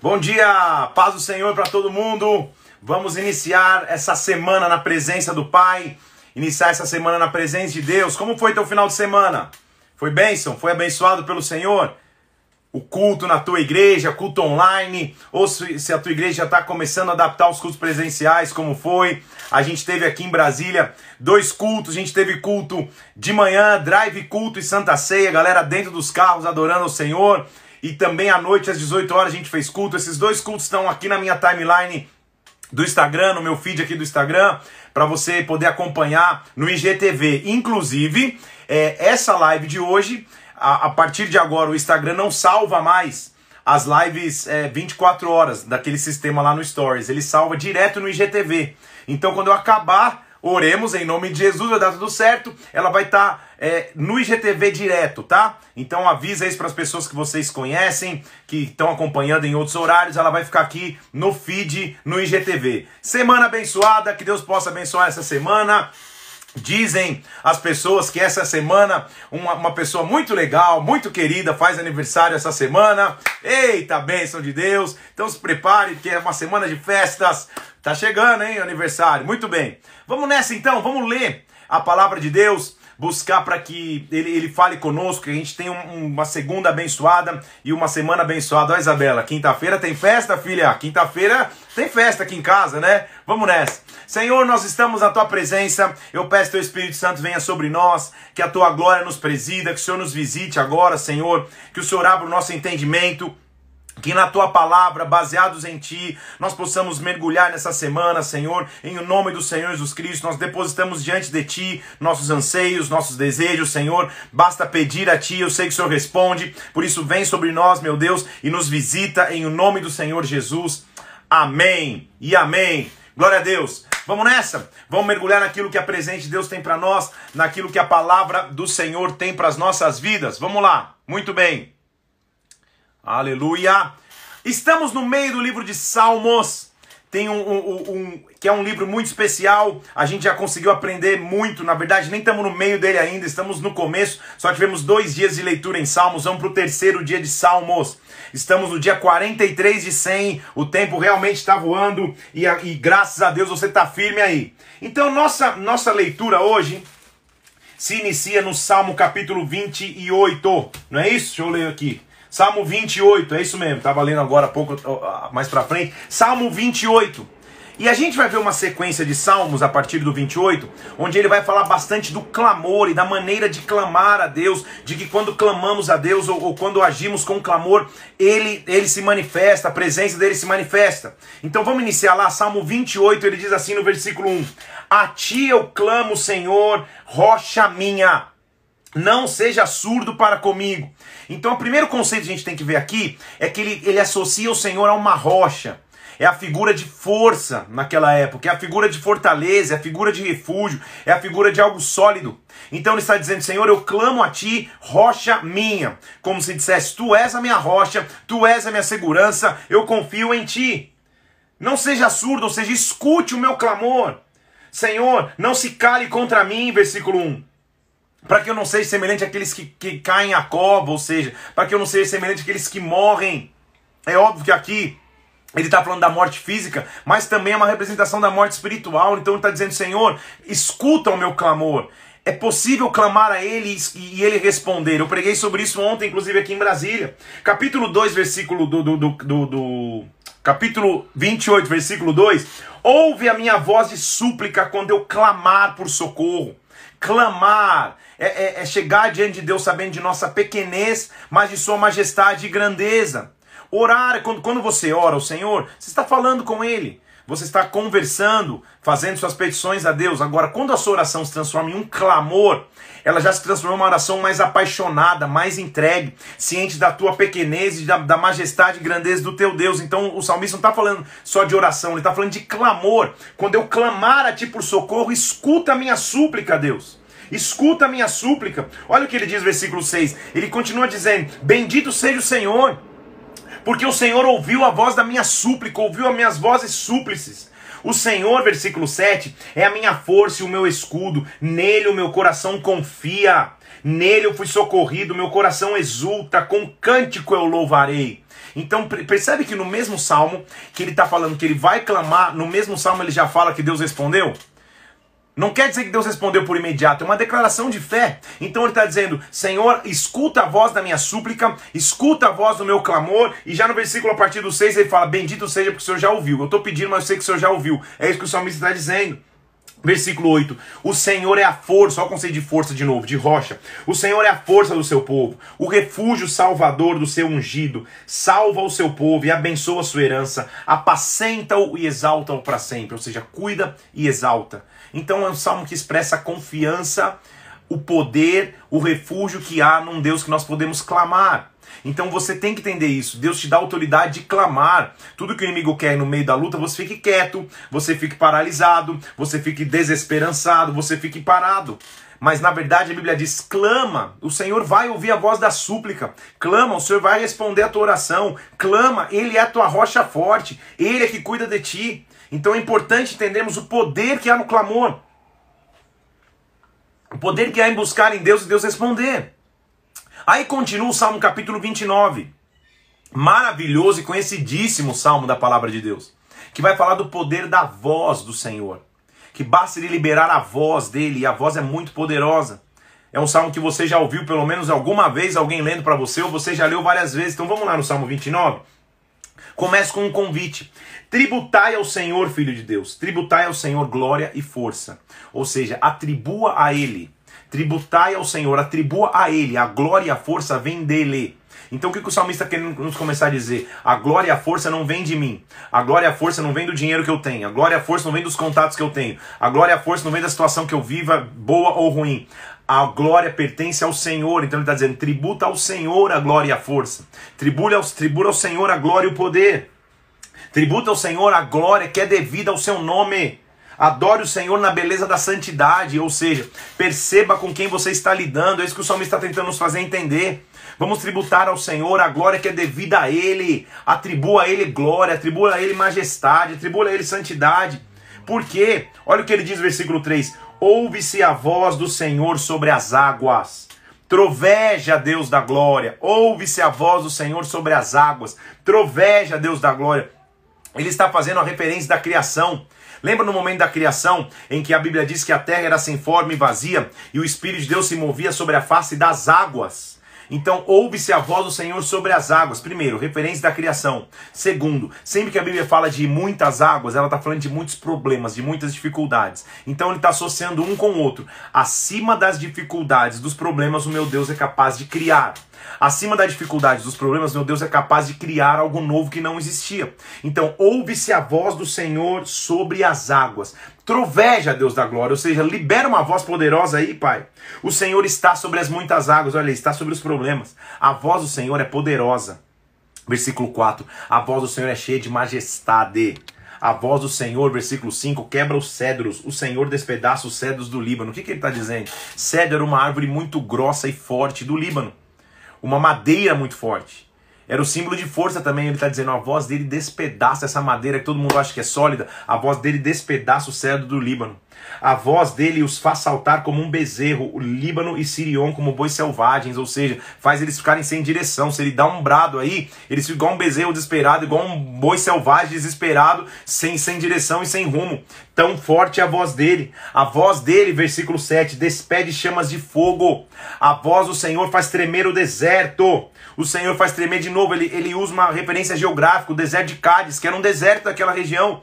Bom dia, paz do Senhor para todo mundo. Vamos iniciar essa semana na presença do Pai, iniciar essa semana na presença de Deus. Como foi teu final de semana? Foi bênção? Foi abençoado pelo Senhor? O culto na tua igreja, culto online, ou se a tua igreja está começando a adaptar os cultos presenciais, como foi? A gente teve aqui em Brasília dois cultos, a gente teve culto de manhã, drive culto e Santa Ceia, galera dentro dos carros adorando o Senhor. E também à noite, às 18 horas, a gente fez culto. Esses dois cultos estão aqui na minha timeline do Instagram, no meu feed aqui do Instagram, para você poder acompanhar no IGTV. Inclusive, é, essa live de hoje, a, a, partir de agora, o Instagram não salva mais as lives é, 24 horas daquele sistema lá no Stories. Ele salva direto no IGTV. Então, quando eu acabar Oremos em nome de Jesus, vai dar tudo certo. Ela vai estar tá, é, no IGTV direto, tá? Então avisa isso para as pessoas que vocês conhecem, que estão acompanhando em outros horários. Ela vai ficar aqui no feed, no IGTV. Semana abençoada, que Deus possa abençoar essa semana. Dizem as pessoas que essa semana uma, uma pessoa muito legal, muito querida, faz aniversário essa semana. Eita, bênção de Deus! Então se prepare, que é uma semana de festas. Tá chegando, hein, aniversário. Muito bem. Vamos nessa então, vamos ler a palavra de Deus buscar para que ele, ele fale conosco, que a gente tenha um, uma segunda abençoada e uma semana abençoada. Ó, Isabela, quinta-feira tem festa, filha? Quinta-feira tem festa aqui em casa, né? Vamos nessa. Senhor, nós estamos na tua presença. Eu peço teu Espírito Santo venha sobre nós, que a tua glória nos presida, que o Senhor nos visite agora, Senhor, que o Senhor abra o nosso entendimento que na tua palavra, baseados em ti, nós possamos mergulhar nessa semana, Senhor, em o nome do Senhor Jesus Cristo. Nós depositamos diante de ti nossos anseios, nossos desejos, Senhor. Basta pedir a ti, eu sei que o Senhor responde. Por isso, vem sobre nós, meu Deus, e nos visita em o nome do Senhor Jesus. Amém e amém. Glória a Deus. Vamos nessa? Vamos mergulhar naquilo que a presente de Deus tem para nós, naquilo que a palavra do Senhor tem para as nossas vidas. Vamos lá. Muito bem. Aleluia! Estamos no meio do livro de Salmos. Tem um, um, um, que é um livro muito especial. A gente já conseguiu aprender muito. Na verdade, nem estamos no meio dele ainda. Estamos no começo. Só tivemos dois dias de leitura em Salmos. Vamos para o terceiro dia de Salmos. Estamos no dia 43 de 100. O tempo realmente está voando e, e graças a Deus você está firme aí. Então, nossa, nossa leitura hoje se inicia no Salmo capítulo 28. Não é isso? Deixa eu ler aqui. Salmo 28, é isso mesmo, estava lendo agora há pouco, mais para frente. Salmo 28. E a gente vai ver uma sequência de salmos a partir do 28, onde ele vai falar bastante do clamor e da maneira de clamar a Deus, de que quando clamamos a Deus ou, ou, quando agimos com clamor, ele, ele se manifesta, a presença dele se manifesta. Então vamos iniciar lá, Salmo 28, ele diz assim no versículo 1: A ti eu clamo, Senhor, rocha minha não seja surdo para comigo. Então, o primeiro conceito que a gente tem que ver aqui é que ele, ele associa o Senhor a uma rocha. É a figura de força naquela época, é a figura de fortaleza, é a figura de refúgio, é a figura de algo sólido. Então ele está dizendo: Senhor, eu clamo a ti, rocha minha. Como se dissesse: Tu és a minha rocha, tu és a minha segurança, eu confio em ti. Não seja surdo, ou seja, escute o meu clamor. Senhor, não se cale contra mim, versículo 1 para que eu não seja semelhante àqueles que, que caem à cova, ou seja, para que eu não seja semelhante àqueles que morrem. É óbvio que aqui ele está falando da morte física, mas também é uma representação da morte espiritual. Então ele está dizendo: Senhor, escuta o meu clamor. É possível clamar a Ele e Ele responder. Eu preguei sobre isso ontem, inclusive aqui em Brasília. Capítulo 2, versículo do, do, do, do, do capítulo 28, versículo 2. Ouve a minha voz de súplica quando eu clamar por socorro. Clamar é, é, é chegar diante de Deus sabendo de nossa pequenez, mas de Sua majestade e grandeza. Orar, quando, quando você ora ao Senhor, você está falando com Ele, você está conversando, fazendo suas petições a Deus. Agora, quando a sua oração se transforma em um clamor, ela já se transforma em uma oração mais apaixonada, mais entregue, ciente da tua pequenez e da, da majestade e grandeza do teu Deus. Então, o salmista não está falando só de oração, ele está falando de clamor. Quando eu clamar a ti por socorro, escuta a minha súplica, Deus escuta a minha súplica. Olha o que ele diz versículo 6. Ele continua dizendo: Bendito seja o Senhor, porque o Senhor ouviu a voz da minha súplica, ouviu as minhas vozes súplices. O Senhor, versículo 7, é a minha força e o meu escudo, nele o meu coração confia. Nele eu fui socorrido, meu coração exulta, com cântico eu louvarei. Então percebe que no mesmo salmo que ele está falando que ele vai clamar, no mesmo salmo ele já fala que Deus respondeu? Não quer dizer que Deus respondeu por imediato, é uma declaração de fé. Então ele está dizendo: Senhor, escuta a voz da minha súplica, escuta a voz do meu clamor. E já no versículo a partir do 6 ele fala: Bendito seja porque o Senhor já ouviu. Eu estou pedindo, mas eu sei que o Senhor já ouviu. É isso que o salmista está dizendo. Versículo 8: O Senhor é a força, olha o conceito de força de novo, de rocha. O Senhor é a força do seu povo, o refúgio salvador do seu ungido. Salva o seu povo e abençoa a sua herança, apacenta-o e exalta-o para sempre. Ou seja, cuida e exalta. Então é um salmo que expressa a confiança, o poder, o refúgio que há num Deus que nós podemos clamar. Então você tem que entender isso. Deus te dá autoridade de clamar. Tudo que o inimigo quer no meio da luta, você fique quieto, você fique paralisado, você fique desesperançado, você fique parado. Mas na verdade a Bíblia diz: clama, o Senhor vai ouvir a voz da súplica. Clama, o Senhor vai responder a tua oração. Clama, Ele é a tua rocha forte, Ele é que cuida de ti. Então é importante entendermos o poder que há no clamor. O poder que há em buscar em Deus e Deus responder. Aí continua o Salmo capítulo 29. Maravilhoso e conhecidíssimo salmo da palavra de Deus. Que vai falar do poder da voz do Senhor. Que basta ele liberar a voz dele, e a voz é muito poderosa. É um salmo que você já ouviu pelo menos alguma vez alguém lendo para você, ou você já leu várias vezes. Então vamos lá no Salmo 29. Começa com um convite. Tributai ao Senhor, filho de Deus. Tributai ao Senhor glória e força. Ou seja, atribua a Ele. Tributai ao Senhor, atribua a Ele. A glória e a força vem dele. Então o que, o salmista quer nos começar a dizer? A glória e a força não vem de mim. A glória e a força não vem do dinheiro que eu tenho. A glória e a força não vem dos contatos que eu tenho. A glória e a força não vem da situação que eu viva, boa ou ruim. A glória pertence ao Senhor. Então ele está dizendo: tributa ao Senhor a glória e a força. Tribula ao, ao Senhor a glória e o poder. Tributa ao Senhor a glória que é devida ao seu nome. Adore o Senhor na beleza da santidade, ou seja, perceba com quem você está lidando. É isso que o salmista está tentando nos fazer entender. Vamos tributar ao Senhor a glória que é devida a Ele. Atribua a Ele glória, atribua a Ele majestade, atribua a Ele santidade. Por quê? Olha o que ele diz no versículo 3: Ouve-se a voz do Senhor sobre as águas. Troveja Deus da glória. Ouve-se a voz do Senhor sobre as águas. Troveja Deus da glória. Ele está fazendo a referência da criação. Lembra no momento da criação em que a Bíblia diz que a terra era sem forma e vazia e o Espírito de Deus se movia sobre a face das águas? Então, ouve-se a voz do Senhor sobre as águas. Primeiro, referência da criação. Segundo, sempre que a Bíblia fala de muitas águas, ela está falando de muitos problemas, de muitas dificuldades. Então, ele está associando um com o outro. Acima das dificuldades, dos problemas, o meu Deus é capaz de criar. Acima da dificuldade dos problemas, meu Deus é capaz de criar algo novo que não existia. Então, ouve-se a voz do Senhor sobre as águas. Troveja, Deus da glória, ou seja, libera uma voz poderosa aí, Pai. O Senhor está sobre as muitas águas, olha, está sobre os problemas. A voz do Senhor é poderosa. Versículo 4: A voz do Senhor é cheia de majestade. A voz do Senhor, versículo 5, quebra os cedros. O Senhor despedaça os cedros do Líbano. O que, que ele está dizendo? Cedro era uma árvore muito grossa e forte do Líbano uma madeira muito forte. Era o símbolo de força também. Ele está dizendo: a voz dele despedaça essa madeira que todo mundo acha que é sólida. A voz dele despedaça o cedro do Líbano. A voz dele os faz saltar como um bezerro, o Líbano e Sirion como bois selvagens, ou seja, faz eles ficarem sem direção. Se ele dá um brado aí, eles ficam igual um bezerro desesperado, igual um boi selvagem desesperado, sem, sem direção e sem rumo. Tão forte é a voz dele. A voz dele, versículo 7, despede chamas de fogo. A voz do Senhor faz tremer o deserto. O Senhor faz tremer de novo. Ele, ele usa uma referência geográfica, o deserto de Cádiz, que era um deserto daquela região.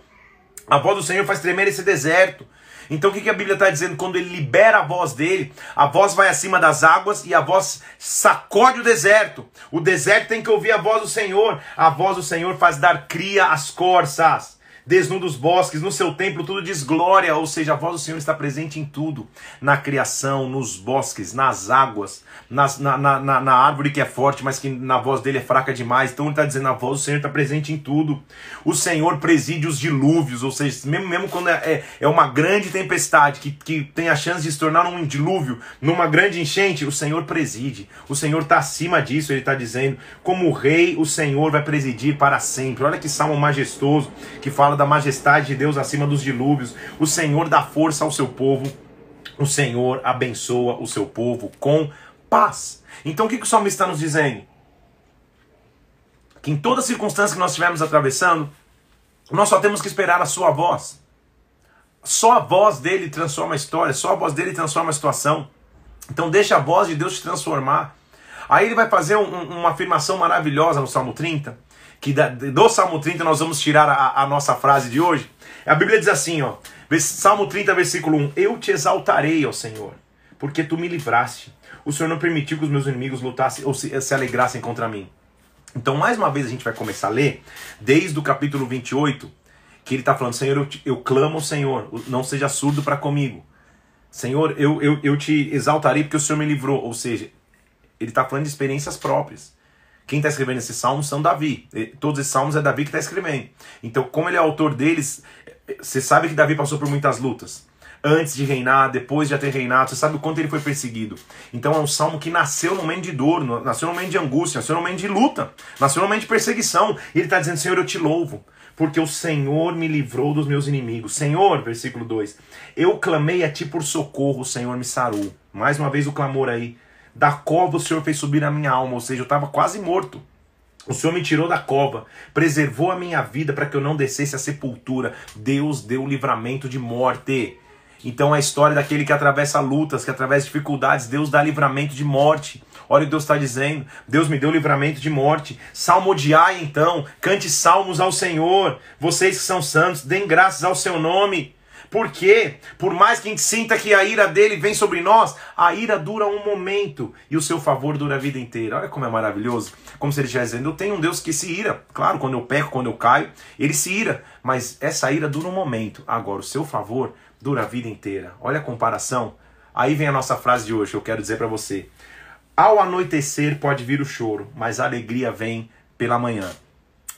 A voz do Senhor faz tremer esse deserto. Então o que, a Bíblia está dizendo? Quando ele libera a voz dele, a voz vai acima das águas e a voz sacode o deserto. O deserto tem que ouvir a voz do Senhor. A voz do Senhor faz dar cria às corças desnuda os bosques, no seu templo tudo diz glória, ou seja, a voz do Senhor está presente em tudo, na criação, nos bosques, nas águas, nas, na, na, na, na, árvore que é forte, mas que na voz dele é fraca demais. Então ele está dizendo, a voz do Senhor está presente em tudo. O Senhor preside os dilúvios, ou seja, mesmo, mesmo quando é, é, é uma grande tempestade que, que tem a chance de se tornar um dilúvio, numa grande enchente, o Senhor preside. O Senhor está acima disso, ele está dizendo, como rei, o Senhor vai presidir para sempre. Olha que salmo majestoso que fala fala da majestade de Deus acima dos dilúvios. O Senhor dá força ao seu povo. O Senhor abençoa o seu povo com paz. Então o que, que o salmista está nos dizendo? Que em toda circunstância que nós estivermos atravessando, nós só temos que esperar a sua voz. Só a voz dele transforma a história, só a voz dele transforma a situação. Então deixa a voz de Deus te transformar. Aí ele vai fazer um, uma afirmação maravilhosa no Salmo 30, que da, do Salmo 30 nós vamos tirar a, a, nossa frase de hoje. A Bíblia diz assim, ó, Salmo 30, versículo 1: Eu te exaltarei, ó Senhor, porque tu me livraste. O Senhor não permitiu que os meus inimigos lutassem ou se, se alegrassem contra mim. Então, mais uma vez, a gente vai começar a ler, desde o capítulo 28, que ele está falando: Senhor, eu, te, eu clamo ao Senhor, não seja surdo para comigo. Senhor, eu, eu, eu te exaltarei porque o Senhor me livrou. Ou seja, ele está falando de experiências próprias. Quem está escrevendo esses salmos são Davi. Todos esses salmos é Davi que está escrevendo. Então, como ele é autor deles, você sabe que Davi passou por muitas lutas. Antes de reinar, depois de já ter reinado, você sabe o quanto ele foi perseguido. Então é um salmo que nasceu no momento de dor, nasceu no momento de angústia, nasceu no momento de luta, nasceu no momento de perseguição. E ele está dizendo: Senhor, eu te louvo porque o Senhor me livrou dos meus inimigos. Senhor, versículo 2, eu clamei a ti por socorro, o Senhor me sarou. Mais uma vez o clamor aí. Da cova o Senhor fez subir a minha alma, ou seja, eu estava quase morto. O Senhor me tirou da cova, preservou a minha vida para que eu não descesse à sepultura. Deus deu livramento de morte. Então a história daquele que atravessa lutas, que atravessa dificuldades, Deus dá livramento de morte. Olha o que Deus está dizendo. Deus me deu livramento de morte. Salmodiai então, cante salmos ao Senhor. Vocês que são santos, deem graças ao seu nome. Porque, por mais que a gente sinta que a ira dele vem sobre nós, a ira dura um momento e o seu favor dura a vida inteira. Olha como é maravilhoso. Como se ele estivesse dizendo: Eu tenho um Deus que se ira. Claro, quando eu peco, quando eu caio, ele se ira. Mas essa ira dura um momento. Agora, o seu favor dura a vida inteira. Olha a comparação. Aí vem a nossa frase de hoje, eu quero dizer para você. Ao anoitecer pode vir o choro, mas a alegria vem pela manhã.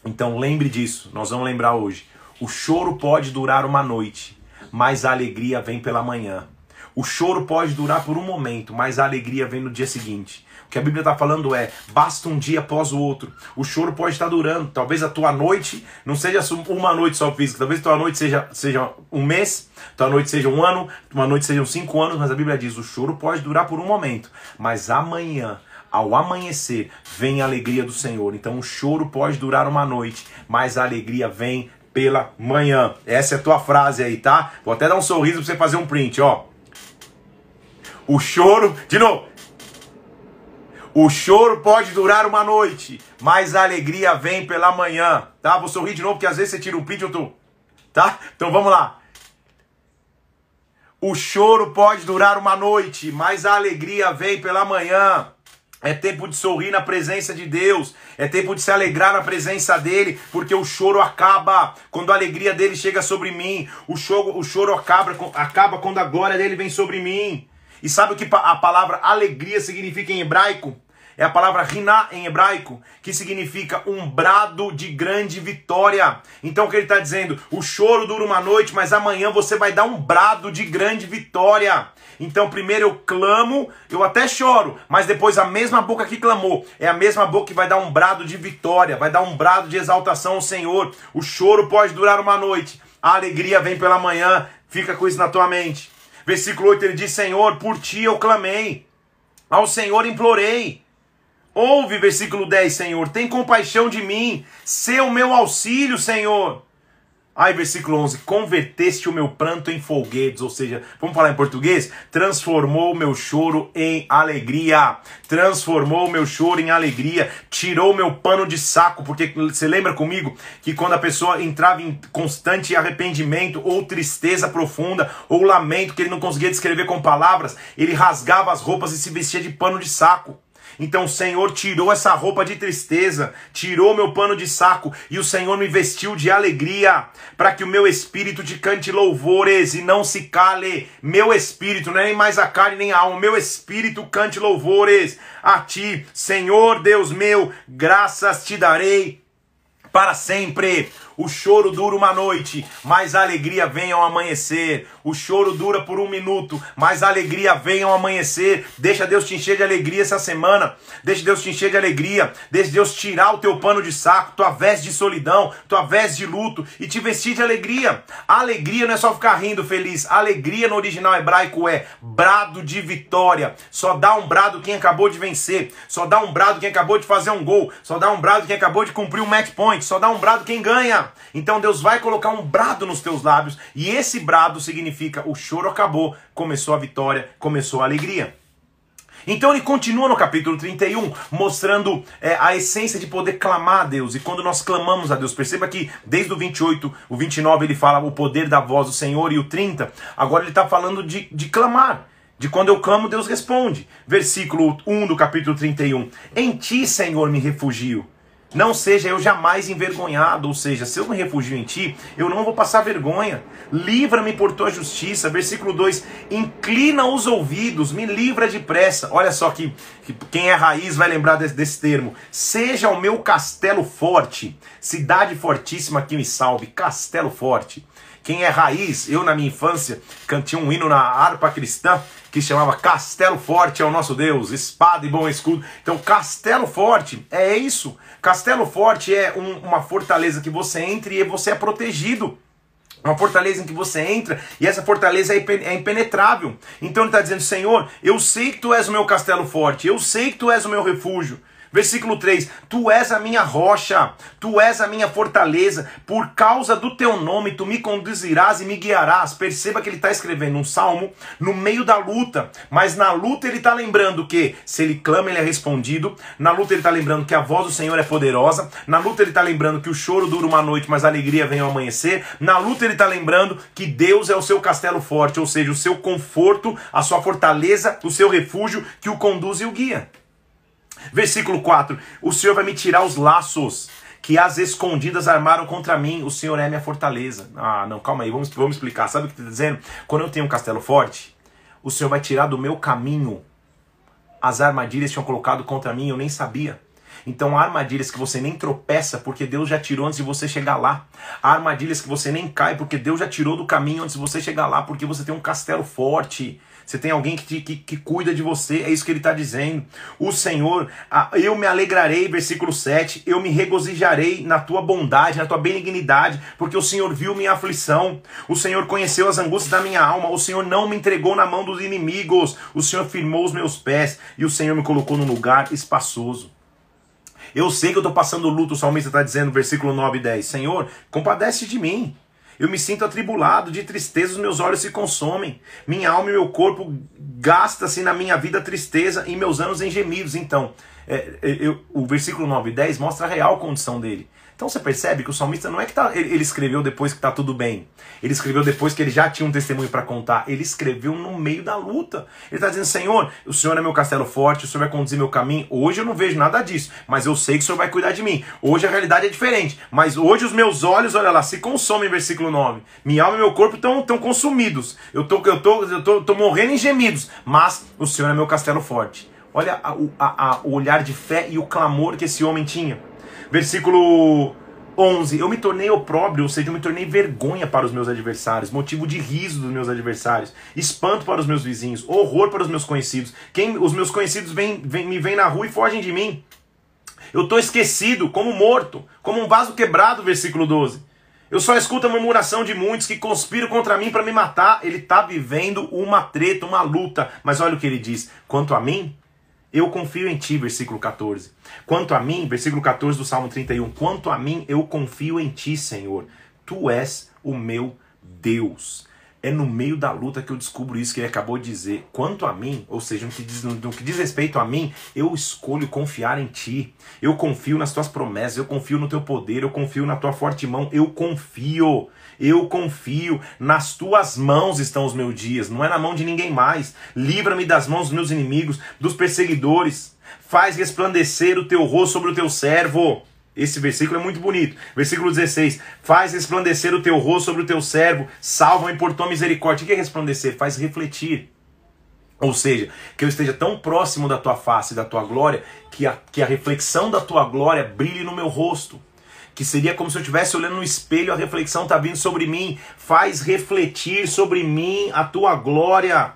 Então lembre disso, nós vamos lembrar hoje. O choro pode durar uma noite, mas a alegria vem pela manhã. O choro pode durar por um momento, mas a alegria vem no dia seguinte. O que a Bíblia está falando é: basta um dia após o outro. O choro pode estar durando. Talvez a tua noite não seja uma noite só física. Talvez a tua noite seja, seja um mês, tua noite seja um ano, tua noite sejam cinco anos. Mas a Bíblia diz: o choro pode durar por um momento. Mas amanhã, ao amanhecer, vem a alegria do Senhor. Então o choro pode durar uma noite, mas a alegria vem pela manhã. Essa é a tua frase aí, tá? Vou até dar um sorriso para você fazer um print, ó. O choro, de novo, o choro pode durar uma noite, mas a alegria vem pela manhã, tá? Vou sorrir de novo, porque às vezes você tira um print ou tu, tá? Então vamos lá. O choro pode durar uma noite, mas a alegria vem pela manhã. É tempo de sorrir na presença de Deus. É tempo de se alegrar na presença dele, porque o choro acaba quando a alegria dele chega sobre mim. O choro, o choro acaba, acaba quando a glória dele vem sobre mim. E sabe o que a palavra alegria significa em hebraico? é a palavra riná em hebraico, que significa um brado de grande vitória. Então o que ele está dizendo? O choro dura uma noite, mas amanhã você vai dar um brado de grande vitória. Então primeiro eu clamo, eu até choro, mas depois a mesma boca que clamou, é a mesma boca que vai dar um brado de vitória, vai dar um brado de exaltação ao Senhor. O choro pode durar uma noite, a alegria vem pela manhã, fica com isso na tua mente. Versículo 8 ele diz: Senhor, por ti eu clamei, ao Senhor implorei. Ouve, versículo 10, Senhor, tem compaixão de mim, o meu auxílio, Senhor. Aí, versículo 11: Converteste o meu pranto em folguedos, ou seja, vamos falar em português? Transformou o meu choro em alegria. Transformou o meu choro em alegria. Tirou o meu pano de saco, porque você lembra comigo que quando a pessoa entrava em constante arrependimento, ou tristeza profunda, ou lamento que ele não conseguia descrever com palavras, ele rasgava as roupas e se vestia de pano de saco. Então o Senhor tirou essa roupa de tristeza, tirou meu pano de saco e o Senhor me vestiu de alegria, para que o meu espírito te cante louvores e não se cale. Meu espírito, não é nem mais a carne nem a alma, meu espírito cante louvores a ti, Senhor Deus meu, graças te darei para sempre. O choro dura uma noite, mas a alegria vem ao amanhecer. O choro dura por um minuto, mas a alegria vem ao amanhecer. Deixa Deus te encher de alegria essa semana. Deixa Deus te encher de alegria. Deixa Deus tirar o teu pano de saco, tua veste de solidão, tua veste de luto e te vestir de alegria. Alegria não é só ficar rindo feliz. Alegria no original hebraico é brado de vitória. Só dá um brado quem acabou de vencer. Só dá um brado quem acabou de fazer um gol. Só dá um brado quem acabou de cumprir um match point. Só dá um brado quem ganha. Então Deus vai colocar um brado nos teus lábios e esse brado significa o choro acabou, começou a vitória, começou a alegria. Então ele continua no capítulo 31, mostrando é, a essência de poder clamar a Deus. E quando nós clamamos a Deus, perceba que desde o 28, o 29 ele fala o poder da voz do Senhor, e o 30, agora ele está falando de, de clamar. De quando eu clamo, Deus responde. Versículo 1 do capítulo 31. Em ti, Senhor, me refugio. Não seja eu jamais envergonhado, ou seja, se eu me refugio em ti, eu não vou passar vergonha. Livra-me por tua justiça. Versículo 2: Inclina os ouvidos, me livra depressa. Olha só que, que quem é raiz vai lembrar desse, desse termo. Seja o meu castelo forte, cidade fortíssima que me salve, castelo forte. Quem é raiz, eu na minha infância cantei um hino na harpa cristã que chamava Castelo Forte é o nosso Deus, espada e bom escudo. Então, Castelo Forte é isso. Castelo Forte é um, uma fortaleza que você entra e você é protegido. Uma fortaleza em que você entra e essa fortaleza é, é impenetrável. Então ele está dizendo: Senhor, eu sei que tu és o meu castelo forte, eu sei que tu és o meu refúgio. Versículo 3: Tu és a minha rocha, tu és a minha fortaleza, por causa do teu nome tu me conduzirás e me guiarás. Perceba que ele está escrevendo um salmo no meio da luta, mas na luta ele está lembrando que se ele clama, ele é respondido. Na luta ele está lembrando que a voz do Senhor é poderosa. Na luta ele está lembrando que o choro dura uma noite, mas a alegria vem ao amanhecer. Na luta ele está lembrando que Deus é o seu castelo forte, ou seja, o seu conforto, a sua fortaleza, o seu refúgio que o conduz e o guia. Versículo 4: O Senhor vai me tirar os laços que as escondidas armaram contra mim. O Senhor é minha fortaleza. Ah, não, calma aí, vamos, vamos explicar. Sabe o que está dizendo? Quando eu tenho um castelo forte, o Senhor vai tirar do meu caminho as armadilhas que tinham colocado contra mim, eu nem sabia. Então há armadilhas que você nem tropeça porque Deus já tirou antes de você chegar lá. Há armadilhas que você nem cai porque Deus já tirou do caminho antes de você chegar lá, porque você tem um castelo forte. Você tem alguém que, te, que, que cuida de você, é isso que ele está dizendo. O Senhor, eu me alegrarei, versículo 7, eu me regozijarei na tua bondade, na tua benignidade, porque o Senhor viu minha aflição, o Senhor conheceu as angústias da minha alma, o Senhor não me entregou na mão dos inimigos, o Senhor firmou os meus pés e o Senhor me colocou num lugar espaçoso. Eu sei que eu estou passando luto, o salmista está dizendo, versículo 9 e 10. Senhor, compadece de mim. Eu me sinto atribulado, de tristeza os meus olhos se consomem. Minha alma e meu corpo gasta-se na minha vida tristeza e meus anos em gemidos. Então, é, é eu, o versículo 9 e 10 mostra a real condição dele. Então você percebe que o salmista não é que tá, ele, escreveu depois que está tudo bem. Ele escreveu depois que ele já tinha um testemunho para contar. Ele escreveu no meio da luta. Ele está dizendo: Senhor, o Senhor é meu castelo forte, o Senhor vai conduzir meu caminho. Hoje eu não vejo nada disso, mas eu sei que o Senhor vai cuidar de mim. Hoje a realidade é diferente, mas hoje os meus olhos, olha lá, se consomem, versículo 9. Minha alma e meu corpo estão tão consumidos. Eu tô, eu, tô, eu tô, tô morrendo em gemidos, mas o Senhor é meu castelo forte. Olha a, a, a, o olhar de fé e o clamor que esse homem tinha. Versículo 11. Eu me tornei opróbrio, ou seja, eu me tornei vergonha para os meus adversários, motivo de riso dos meus adversários, espanto para os meus vizinhos, horror para os meus conhecidos. Quem os meus conhecidos vêm, vêm, me veem na rua e fogem de mim. Eu estou esquecido, como morto, como um vaso quebrado, versículo 12. Eu só escuto a murmuração de muitos que conspiram contra mim para me matar. Ele está vivendo uma treta, uma luta. Mas olha o que ele diz: quanto a mim, eu confio em ti, versículo 14. Quanto a mim, versículo 14 do Salmo 31. Quanto a mim, eu confio em ti, Senhor. Tu és o meu Deus. É no meio da luta que eu descubro isso que ele acabou de dizer. Quanto a mim, ou seja, no que diz, no, que diz respeito a mim, eu escolho confiar em ti. Eu confio nas tuas promessas, eu confio no teu poder, eu confio na tua forte mão, eu confio. Eu confio, nas tuas mãos estão os meus dias, não é na mão de ninguém mais. Livra-me das mãos dos meus inimigos, dos perseguidores. Faz resplandecer o teu rosto sobre o teu servo. Esse versículo é muito bonito. Versículo 16: Faz resplandecer o teu rosto sobre o teu servo, salva-me por tua misericórdia. O que é resplandecer? Faz refletir. Ou seja, que eu esteja tão próximo da tua face, da tua glória, que a, que a reflexão da tua glória brilhe no meu rosto que seria como se eu estivesse olhando no espelho, a reflexão está vindo sobre mim. Faz refletir sobre mim a tua glória,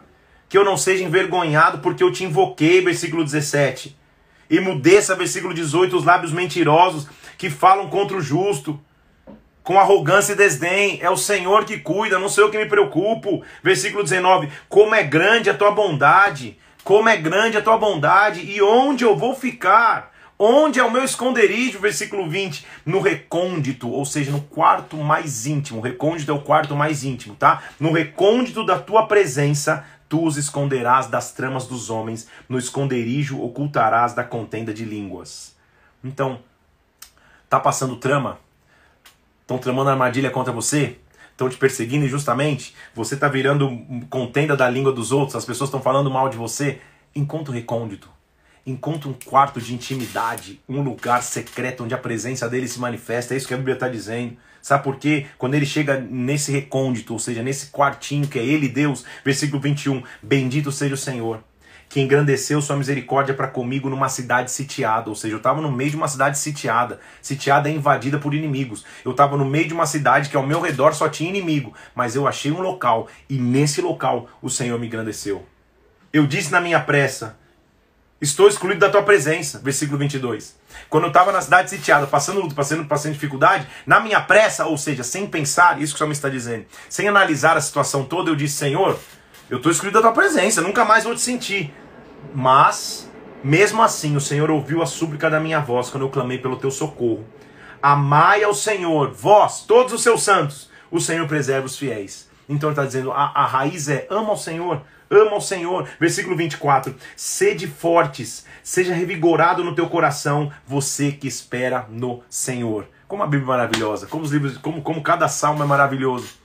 que eu não seja envergonhado porque eu te invoquei, versículo 17. E mudeça, versículo 18, os lábios mentirosos que falam contra o justo com arrogância e desdém. É o Senhor que cuida, não sou eu que me preocupo. Versículo 19: Como é grande a tua bondade, como é grande a tua bondade, e onde eu vou ficar? Onde é o meu esconderijo? Versículo 20: No recôndito, ou seja, no quarto mais íntimo. O recôndito é o quarto mais íntimo, tá? No recôndito da tua presença, tu os esconderás das tramas dos homens, no esconderijo ocultarás da contenda de línguas. Então, tá passando trama? Estão tramando armadilha contra você? Estão te perseguindo injustamente? Você está virando contenda da língua dos outros? As pessoas estão falando mal de você? Encontre o recôndito. Encontre um quarto de intimidade, um lugar secreto onde a presença dele se manifesta. É isso que a Bíblia está dizendo. Sabe por quê? Quando ele chega nesse recôndito, ou seja, nesse quartinho que é ele, Deus, versículo 21, bendito seja o Senhor que engrandeceu sua misericórdia para comigo numa cidade sitiada. Ou seja, eu estava no meio de uma cidade sitiada. Sitiada é invadida por inimigos. Eu estava no meio de uma cidade que ao meu redor só tinha inimigo. Mas eu achei um local e nesse local o Senhor me engrandeceu. Eu disse na minha pressa: Estou excluído da tua presença. Versículo 22. Quando eu estava na cidade sitiada, passando luto, passando, passando dificuldade, na minha pressa, ou seja, sem pensar, isso que o Salmo está dizendo, sem analisar a situação toda, eu disse: Senhor, eu estou excluído da tua presença, nunca mais vou te sentir. Mas, mesmo assim, o Senhor ouviu a súplica da minha voz quando eu clamei pelo teu socorro. Amai ao Senhor, vós, todos os seus santos, o Senhor preserva os fiéis. Então ele está dizendo, a, a raiz é ama ao Senhor, ama ao Senhor. Versículo 24: Sede fortes, seja revigorado no teu coração, você que espera no Senhor. Como a Bíblia é maravilhosa, como os livros, como, como cada salmo é maravilhoso.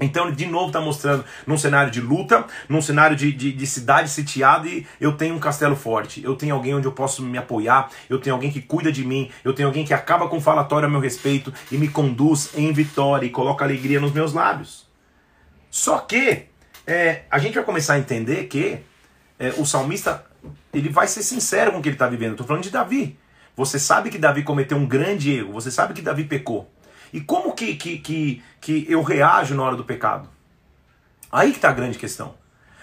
Então ele de novo está mostrando num cenário de luta, num cenário de, de, de, cidade sitiada, e eu tenho um castelo forte, eu tenho alguém onde eu posso me apoiar, eu tenho alguém que cuida de mim, eu tenho alguém que acaba com falatório a meu respeito e me conduz em vitória e coloca alegria nos meus lábios. Só que é, a gente vai começar a entender que é, o salmista ele vai ser sincero com o que ele está vivendo. Estou falando de Davi. Você sabe que Davi cometeu um grande erro, você sabe que Davi pecou. E como que, que, que, que eu reajo na hora do pecado? Aí que está a grande questão.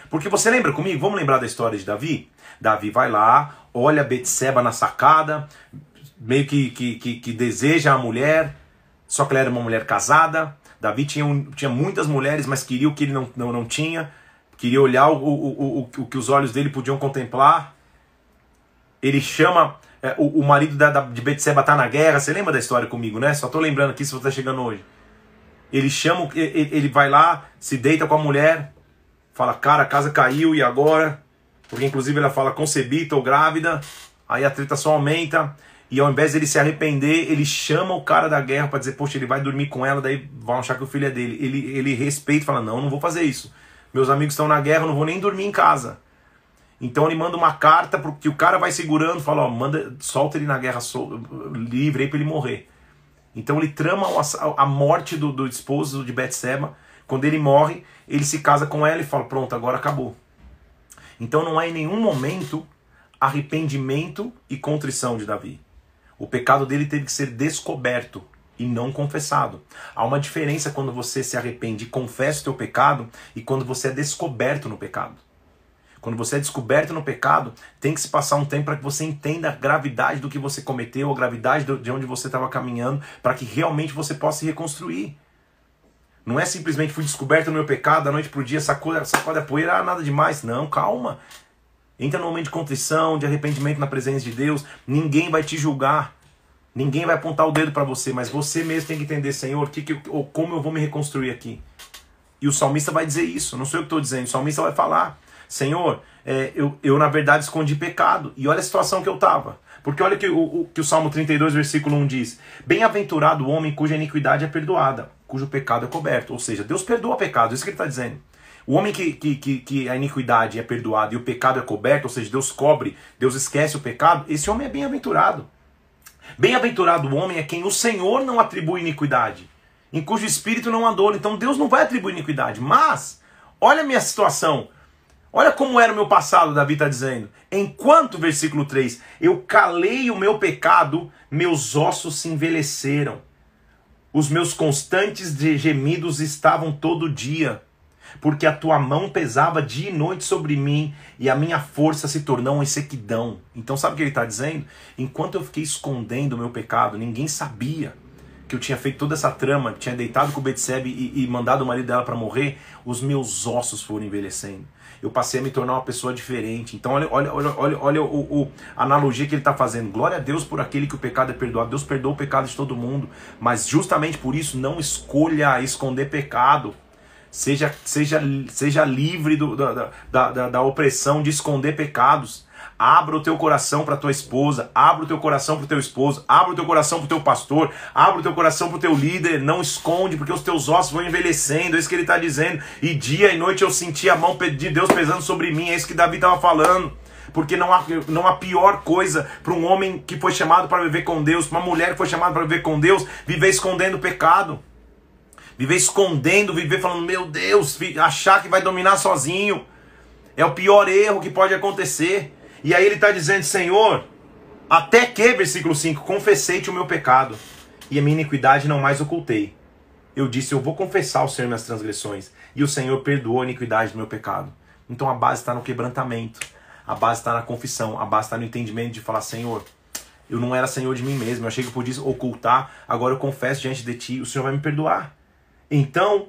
Porque você lembra comigo? Vamos lembrar da história de Davi? Davi vai lá, olha Betseba na sacada, meio que, que, que, que, deseja a mulher, só que ela era uma mulher casada. Davi tinha, um, tinha muitas mulheres, mas queria o que ele não, não, não tinha. Queria olhar o, o, o, o, que os olhos dele podiam contemplar. Ele chama é, o, o, marido da, da, de Betseba tá na guerra. Você lembra da história comigo, né? Só tô lembrando aqui se você tá chegando hoje. Ele chama, ele, ele vai lá, se deita com a mulher, fala, cara, a casa caiu e agora? Porque inclusive ela fala, concebi, tô grávida. Aí a treta só aumenta. E ao invés dele se arrepender, ele chama o cara da guerra para dizer, poxa, ele vai dormir com ela, daí vão achar que o filho é dele. Ele, ele respeita e fala, não, não vou fazer isso. Meus amigos estão na guerra, não vou nem dormir em casa. Então ele manda uma carta que o cara vai segurando, fala, ó, manda, solta ele na guerra sol, livre aí para ele morrer. Então ele trama a, a morte do, do esposo de Betseba. Quando ele morre, ele se casa com ela e fala, pronto, agora acabou. Então não há em nenhum momento arrependimento e contrição de Davi. O pecado dele teve que ser descoberto e não confessado. Há uma diferença quando você se arrepende e confessa o teu pecado e quando você é descoberto no pecado. Quando você é descoberto no pecado, tem que se passar um tempo para que você entenda a gravidade do que você cometeu, a gravidade de onde você estava caminhando, para que realmente você possa se reconstruir. Não é simplesmente fui descoberto no meu pecado, da noite para o dia, sacode, sacode a poeira, ah, nada demais. Não, calma. Entra num momento de contrição, de arrependimento na presença de Deus. Ninguém vai te julgar. Ninguém vai apontar o dedo para você, mas você mesmo tem que entender, Senhor, que, que, ou como eu vou me reconstruir aqui. E o salmista vai dizer isso, não sou eu que estou dizendo, o salmista vai falar. Senhor, é, eu, eu na verdade escondi pecado. E olha a situação que eu estava. Porque olha que o, o, que o Salmo 32, versículo 1 diz: Bem-aventurado o homem cuja iniquidade é perdoada, cujo pecado é coberto. Ou seja, Deus perdoa pecado, isso que ele está dizendo. O homem que, que, que, que, a iniquidade é perdoada e o pecado é coberto, ou seja, Deus cobre, Deus esquece o pecado, esse homem é bem-aventurado. Bem-aventurado o homem é quem o Senhor não atribui iniquidade, em cujo espírito não andou. Então Deus não vai atribuir iniquidade. Mas, olha a minha situação. Olha como era o meu passado, Davi está dizendo. Enquanto, versículo 3, eu calei o meu pecado, meus ossos se envelheceram. Os meus constantes gemidos estavam todo dia, porque a tua mão pesava dia e noite sobre mim e a minha força se tornou uma sequidão. Então, sabe o que ele está dizendo? Enquanto eu fiquei escondendo o meu pecado, ninguém sabia que eu tinha feito toda essa trama, tinha deitado com o Betsebe e, e mandado o marido dela para morrer, os meus ossos foram envelhecendo. Eu passei a me tornar uma pessoa diferente. Então, olha, olha, olha, olha, olha o, o, a analogia que ele está fazendo. Glória a Deus por aquele que o pecado é perdoado. Deus perdoa o pecado de todo mundo. Mas justamente por isso, não escolha esconder pecado. Seja, seja, seja livre do, da, da, da, da opressão de esconder pecados. Abra o teu coração para tua esposa, abra o teu coração para o teu esposo, abra o teu coração para o teu pastor, abra o teu coração para o teu líder, não esconde, porque os teus ossos vão envelhecendo, é isso que ele está dizendo. E dia e noite eu senti a mão de Deus pesando sobre mim, é isso que Davi estava falando. Porque não há, não há pior coisa para um homem que foi chamado para viver com Deus, para uma mulher que foi chamada para viver com Deus, viver escondendo pecado. Viver escondendo, viver falando, meu Deus, achar que vai dominar sozinho. É o pior erro que pode acontecer. E aí ele está dizendo, Senhor, até que, versículo 5, confessei-te o meu pecado, e a minha iniquidade não mais ocultei. Eu disse, eu vou confessar ao Senhor minhas transgressões, e o Senhor perdoou a iniquidade do meu pecado. Então a base está no quebrantamento, a base está na confissão, a base está no entendimento de falar, Senhor, eu não era Senhor de mim mesmo, eu achei que eu podia ocultar, agora eu confesso diante de ti, o Senhor vai me perdoar. Então,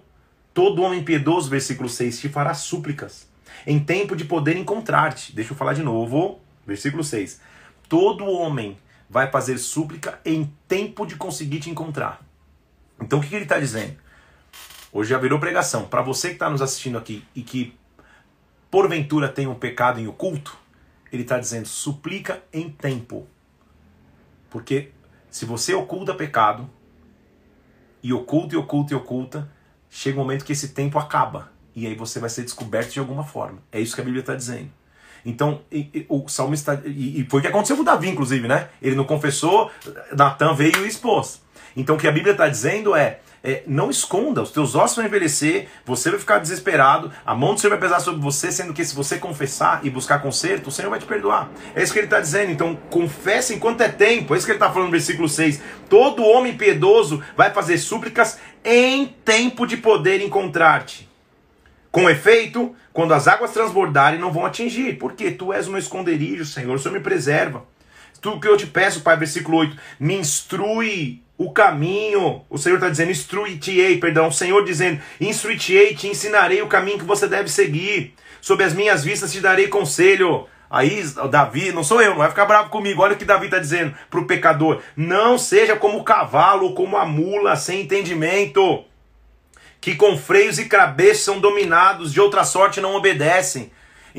todo homem piedoso, versículo 6, te fará súplicas em tempo de poder encontrar-te. Deixa eu falar de novo, versículo 6. Todo homem vai fazer súplica em tempo de conseguir te encontrar. Então o que, ele está dizendo? Hoje já virou pregação. Para você que está nos assistindo aqui e que porventura tem um pecado em oculto, ele está dizendo suplica em tempo. Porque se você oculta pecado, e oculta e oculta e oculta, chega um momento que esse tempo acaba e aí você vai ser descoberto de alguma forma. É isso que a Bíblia está dizendo. Então, e, e, o salmista. E, e foi o que aconteceu com Davi, inclusive, né? Ele não confessou, Natan veio e expôs. Então, o que a Bíblia está dizendo é, é: não esconda, os teus ossos vão envelhecer, você vai ficar desesperado, a mão do Senhor vai pesar sobre você, sendo que se você confessar e buscar conserto, o Senhor vai te perdoar. É isso que ele está dizendo. Então, confesse enquanto é tempo. É isso que ele está falando no versículo 6. Todo homem piedoso vai fazer súplicas em tempo de poder encontrar-te. Com efeito, quando as águas transbordarem, não vão atingir, porque tu és meu esconderijo, Senhor, o Senhor me preserva. Tu que eu te peço, Pai, versículo 8, me instrui o caminho. O Senhor está dizendo, instrui-te-ei, perdão. O Senhor dizendo, instrui-te-ei, te ensinarei o caminho que você deve seguir. Sob as minhas vistas te darei conselho. Aí, Davi, não sou eu, não vai ficar bravo comigo. Olha o que Davi está dizendo para o pecador: não seja como o cavalo como a mula sem entendimento que com freios e cabeças são dominados, de outra sorte não obedecem.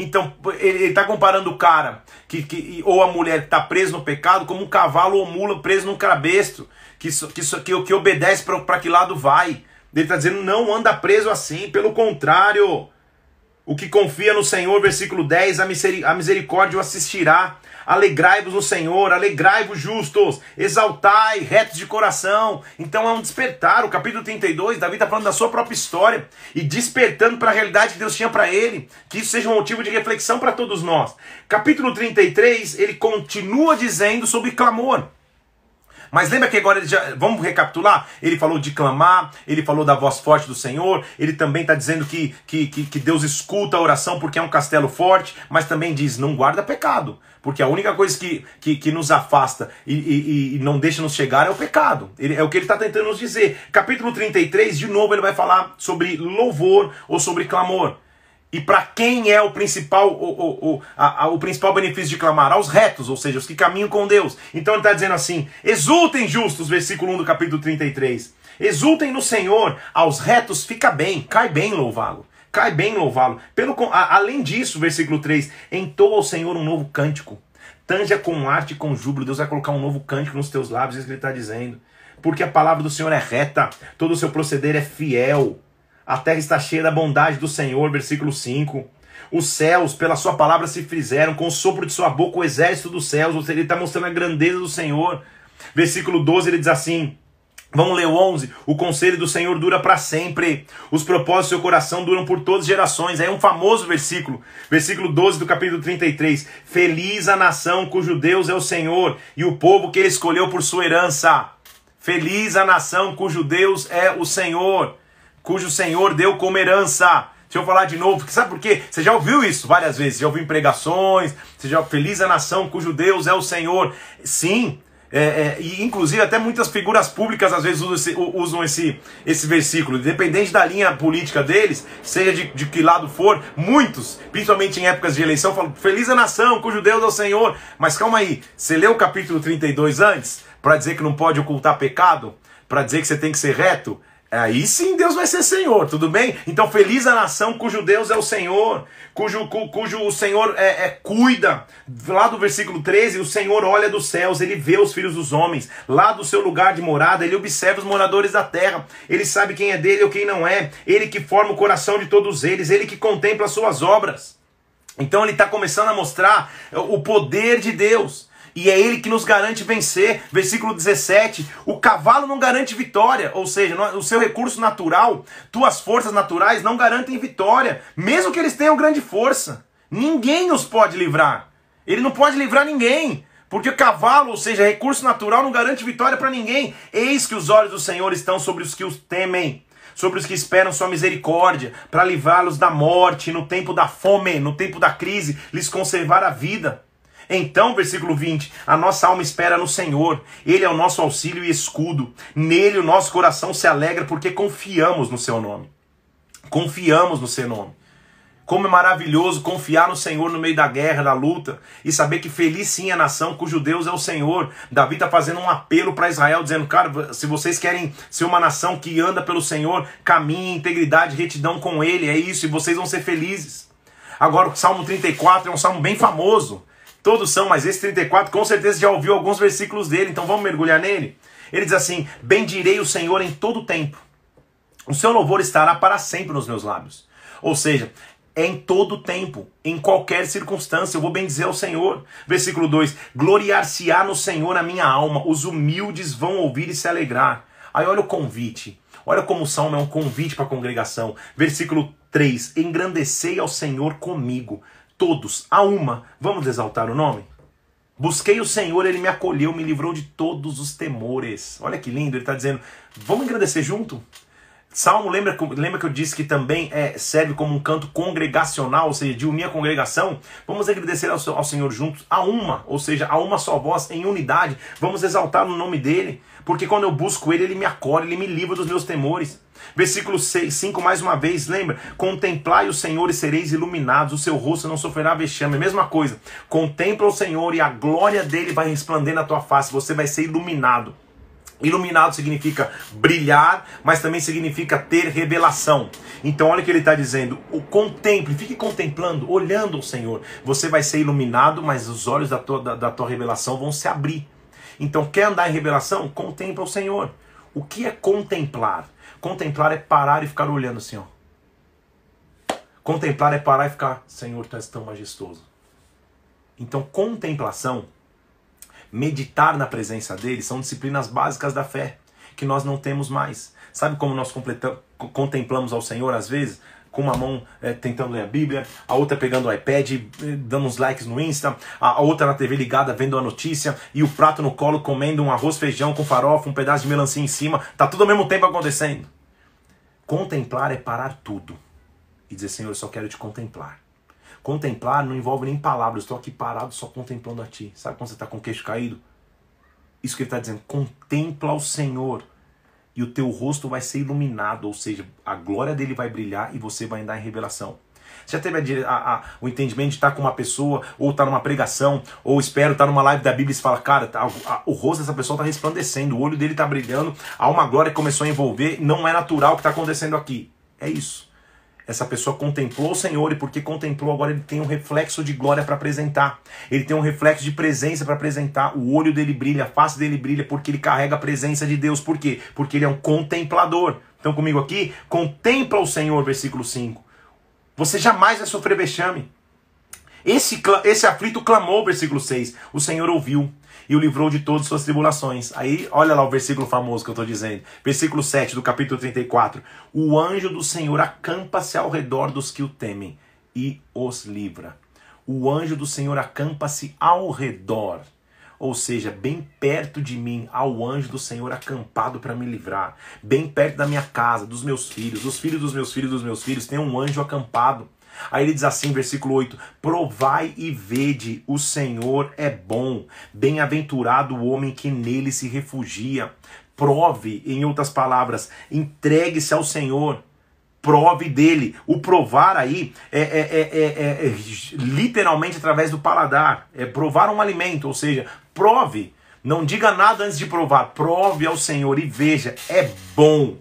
Então, ele está comparando o cara que, que, ou a mulher que está preso no pecado como um cavalo ou mula preso num cabresto, que, que, que, que obedece para que lado vai. Ele está dizendo, não anda preso assim, pelo contrário. O que confia no Senhor, versículo 10, a misericórdia o assistirá. Alegrai-vos no Senhor, alegrai-vos justos, exaltai, retos de coração. Então é um despertar. O capítulo 32, Davi está falando da sua própria história e despertando para a realidade que Deus tinha para ele. Que isso seja um motivo de reflexão para todos nós. Capítulo 33, ele continua dizendo sobre clamor. Mas lembra que agora, já, vamos recapitular? Ele falou de clamar, ele falou da voz forte do Senhor, ele também está dizendo que, que, que, que Deus escuta a oração porque é um castelo forte, mas também diz: não guarda pecado. Porque a única coisa que, que, que nos afasta e, e, e, não deixa nos chegar é o pecado. Ele, é o que ele está tentando nos dizer. Capítulo 33, de novo, ele vai falar sobre louvor ou sobre clamor. E para quem é o principal o, o, o, a, a, o principal benefício de clamar? Aos retos, ou seja, os que caminham com Deus. Então ele está dizendo assim: exultem justos, versículo 1 do capítulo 33. Exultem no Senhor, aos retos fica bem, cai bem louvá-lo. Cai bem louvá-lo. Pelo a, Além disso, versículo 3, entoa ao Senhor um novo cântico. Tanja com arte e com júbilo. Deus vai colocar um novo cântico nos teus lábios, é isso que ele está dizendo. Porque a palavra do Senhor é reta, todo o seu proceder é fiel. A terra está cheia da bondade do Senhor, versículo 5. Os céus, pela sua palavra, se fizeram, com o sopro de sua boca, o exército dos céus. Ou seja, ele está mostrando a grandeza do Senhor. Versículo 12, ele diz assim: Vamos ler o 11. O conselho do Senhor dura para sempre. Os propósitos do seu coração duram por todas as gerações. É um famoso versículo. Versículo 12 do capítulo 33. Feliz a nação cujo Deus é o Senhor e o povo que ele escolheu por sua herança. Feliz a nação cujo Deus é o Senhor, cujo Senhor deu como herança. Deixa eu falar de novo, porque sabe por quê? Você já ouviu isso várias vezes, já ouviu em pregações, você já feliz a nação cujo Deus é o Senhor. Sim, é, é, e inclusive até muitas figuras públicas às vezes usam esse, usam esse, esse versículo, independente da linha política deles, seja de, de que lado for, muitos, principalmente em épocas de eleição, falam: Feliz a nação, cujo Deus é o Senhor. Mas calma aí, você leu o capítulo 32 antes, para dizer que não pode ocultar pecado, para dizer que você tem que ser reto? Aí sim Deus vai ser Senhor, tudo bem? Então feliz a nação cujo Deus é o Senhor, cujo, cu, cujo o Senhor é, é, cuida. Lá do versículo 13, o Senhor olha dos céus, ele vê os filhos dos homens. Lá do seu lugar de morada, ele observa os moradores da terra. Ele sabe quem é dele ou quem não é. Ele que forma o coração de todos eles, ele que contempla as suas obras. Então ele está começando a mostrar o poder de Deus e é ele que nos garante vencer. Versículo 17: o cavalo não garante vitória, ou seja, o seu recurso natural, tuas forças naturais não garantem vitória, mesmo que eles tenham grande força. Ninguém nos pode livrar. Ele não pode livrar ninguém. Porque o cavalo, ou seja, recurso natural, não garante vitória para ninguém. Eis que os olhos do Senhor estão sobre os que os temem, sobre os que esperam sua misericórdia, para livrá-los da morte, no tempo da fome, no tempo da crise, lhes conservar a vida. Então, versículo 20: a nossa alma espera no Senhor, Ele é o nosso auxílio e escudo. Nele o nosso coração se alegra porque confiamos no Seu nome. Confiamos no Seu nome. Como é maravilhoso confiar no Senhor no meio da guerra, da luta, e saber que feliz sim a nação cujo Deus é o Senhor. Davi está fazendo um apelo para Israel, dizendo: Cara, se vocês querem ser uma nação que anda pelo Senhor, caminhe, integridade, retidão com Ele, é isso, e vocês vão ser felizes. Agora, o Salmo 34 é um salmo bem famoso. Todos são, mas esse 34 com certeza já ouviu alguns versículos dele, então vamos mergulhar nele. Ele diz assim: Bendirei o Senhor em todo tempo, o seu louvor estará para sempre nos meus lábios. Ou seja, é em todo tempo, em qualquer circunstância, eu vou bendizer ao Senhor. Versículo 2: Gloriar-se-á no Senhor a minha alma, os humildes vão ouvir e se alegrar. Aí olha o convite. Olha como o salmo é um convite para a congregação. Versículo 3: Engrandecei ao Senhor comigo todos, a uma, vamos exaltar o nome? Busquei o Senhor, ele me acolheu, me livrou de todos os temores. Olha que lindo, ele está dizendo, vamos agradecer junto? Salmo, lembra, lembra que eu disse que também é, serve como um canto congregacional, ou seja, de unir a congregação? Vamos agradecer ao, ao Senhor juntos, a uma, ou seja, a uma só voz, em unidade. Vamos exaltar o nome dele, porque quando eu busco ele, ele me acolhe, ele me livra dos meus temores. Versículo 6, 5 mais uma vez, lembra? Contemplai o Senhor e sereis iluminados, o seu rosto não sofrerá vexame. Mesma coisa. Contempla o Senhor e a glória dele vai resplandecer na tua face, você vai ser iluminado. Iluminado significa brilhar, mas também significa ter revelação. Então, olha o que ele está dizendo: o contemple, fique contemplando, olhando o Senhor. Você vai ser iluminado, mas os olhos da tua, da, da tua revelação vão se abrir. Então, quer andar em revelação? Contempla o Senhor. O que é contemplar? Contemplar é parar e ficar olhando assim, ó. Contemplar é parar e ficar, Senhor, tu és tão majestoso. Então, contemplação, meditar na presença dele, são disciplinas básicas da fé, que nós não temos mais. Sabe como nós contemplamos ao Senhor às vezes? Com uma mão é, tentando ler a Bíblia, a outra pegando o iPad, eh, dando uns likes no Insta, a outra na TV ligada vendo a notícia e o prato no colo comendo um arroz feijão com farofa, um pedaço de melancia em cima, tá tudo ao mesmo tempo acontecendo. Contemplar é parar tudo e dizer, Senhor, eu só quero te contemplar. Contemplar não envolve nem palavras, estou aqui parado só contemplando a Ti. Sabe quando você está com o queixo caído? Isso que ele está dizendo, contempla o Senhor e o teu rosto vai ser iluminado, ou seja, a glória dele vai brilhar e você vai andar em revelação. Você já teve a, a, a, o entendimento de estar com uma pessoa, ou estar numa pregação, ou espero estar numa live da Bíblia e você fala, cara, tá, o rosto dessa pessoa está resplandecendo, o olho dele está brilhando, há uma glória que começou a envolver, não é natural o que está acontecendo aqui. É isso. Essa pessoa contemplou o Senhor e porque contemplou, agora ele tem um reflexo de glória para apresentar. Ele tem um reflexo de presença para apresentar. O olho dele brilha, a face dele brilha porque ele carrega a presença de Deus. Por quê? Porque ele é um contemplador. Então comigo aqui, contempla o Senhor, versículo 5. Você jamais vai sofrer vexame. Esse, esse aflito clamou, versículo 6. O Senhor ouviu e o livrou de todas as suas tribulações. Aí, olha lá o versículo famoso que eu estou dizendo. Versículo 7 do capítulo 34. O anjo do Senhor acampa-se ao redor dos que o temem e os livra. O anjo do Senhor acampa-se ao redor. Ou seja, bem perto de mim há o anjo do Senhor acampado para me livrar. Bem perto da minha casa, dos meus filhos, dos filhos dos meus filhos, dos meus filhos, tem um anjo acampado. Aí ele diz assim, versículo 8: Provai e vede, o Senhor é bom, bem-aventurado o homem que nele se refugia. Prove, em outras palavras, entregue-se ao Senhor prove dele. O provar aí é, é, é, é, literalmente através do paladar. É provar um alimento, ou seja, prove. Não diga nada antes de provar. Prove ao Senhor e veja, é bom.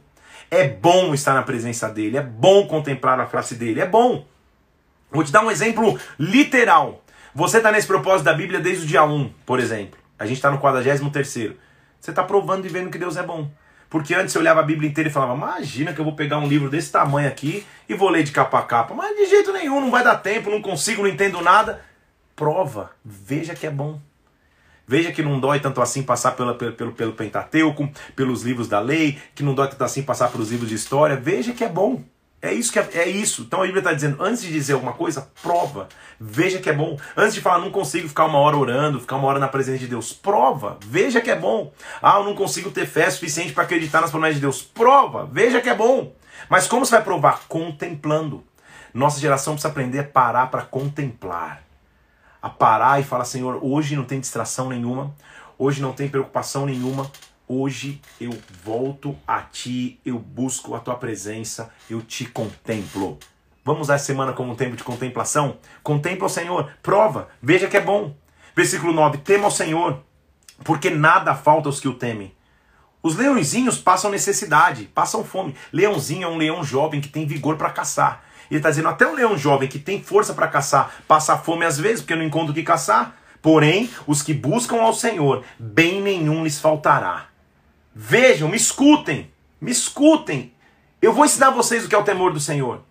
É bom estar na presença dele. É bom contemplar a face dele. É bom. Vou te dar um exemplo literal. Você está nesse propósito da Bíblia desde o dia 1, por exemplo. A gente está no 43. Você está provando e vendo que Deus é bom. Porque antes eu olhava a Bíblia inteira e falava, imagina que eu vou pegar um livro desse tamanho aqui e vou ler de capa a capa. Mas de jeito nenhum, não vai dar tempo, não consigo, não entendo nada. Prova, veja que é bom. Veja que não dói tanto assim passar pela, pelo, pelo Pentateuco, pelos livros da lei, que não dói tanto assim passar pelos livros de história. Veja que é bom. É isso que é, é isso. Então a Bíblia está dizendo, antes de dizer alguma coisa, prova. Veja que é bom. Antes de falar, não consigo ficar uma hora orando, ficar uma hora na presença de Deus, prova. Veja que é bom. Ah, eu não consigo ter fé suficiente para acreditar nas promessas de Deus. Prova. Veja que é bom. Mas como você vai provar? Contemplando. Nossa geração precisa aprender a parar para contemplar. A parar e falar, Senhor, hoje não tem distração nenhuma. Hoje não tem preocupação nenhuma. Hoje eu volto a ti, eu busco a tua presença, eu te contemplo. Vamos a semana como um tempo de contemplação? Contempla o Senhor, prova, veja que é bom. Versículo 9: Tema o Senhor, porque nada falta aos que o temem. Os leõezinhos passam necessidade, passam fome. Leãozinho é um leão jovem que tem vigor para caçar. Ele está dizendo: até um leão jovem que tem força para caçar passa fome às vezes, porque não encontra o que caçar. Porém, os que buscam ao Senhor, bem nenhum lhes faltará. Vejam, me escutem, me escutem. Eu vou ensinar vocês o que é o temor do Senhor.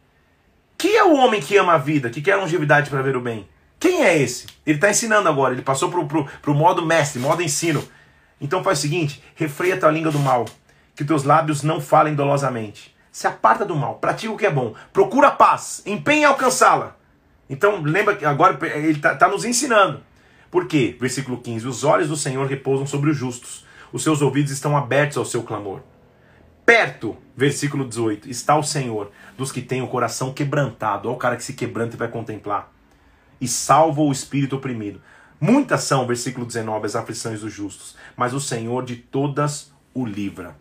Quem é o homem que ama a vida, que quer longevidade para ver o bem? Quem é esse? Ele está ensinando agora, ele passou para o modo mestre, modo ensino. Então faz o seguinte: refreia tua língua do mal, que teus lábios não falem dolosamente. Se aparta do mal, pratica o que é bom, procura a paz, empenha em alcançá-la. Então lembra que agora ele está tá nos ensinando. Por quê? Versículo 15: Os olhos do Senhor repousam sobre os justos os seus ouvidos estão abertos ao seu clamor. Perto, versículo 18, está o Senhor dos que têm o coração quebrantado. Olha o cara que se quebranta e vai contemplar. E salva o espírito oprimido. Muitas são, versículo 19, as aflições dos justos, mas o Senhor de todas o livra.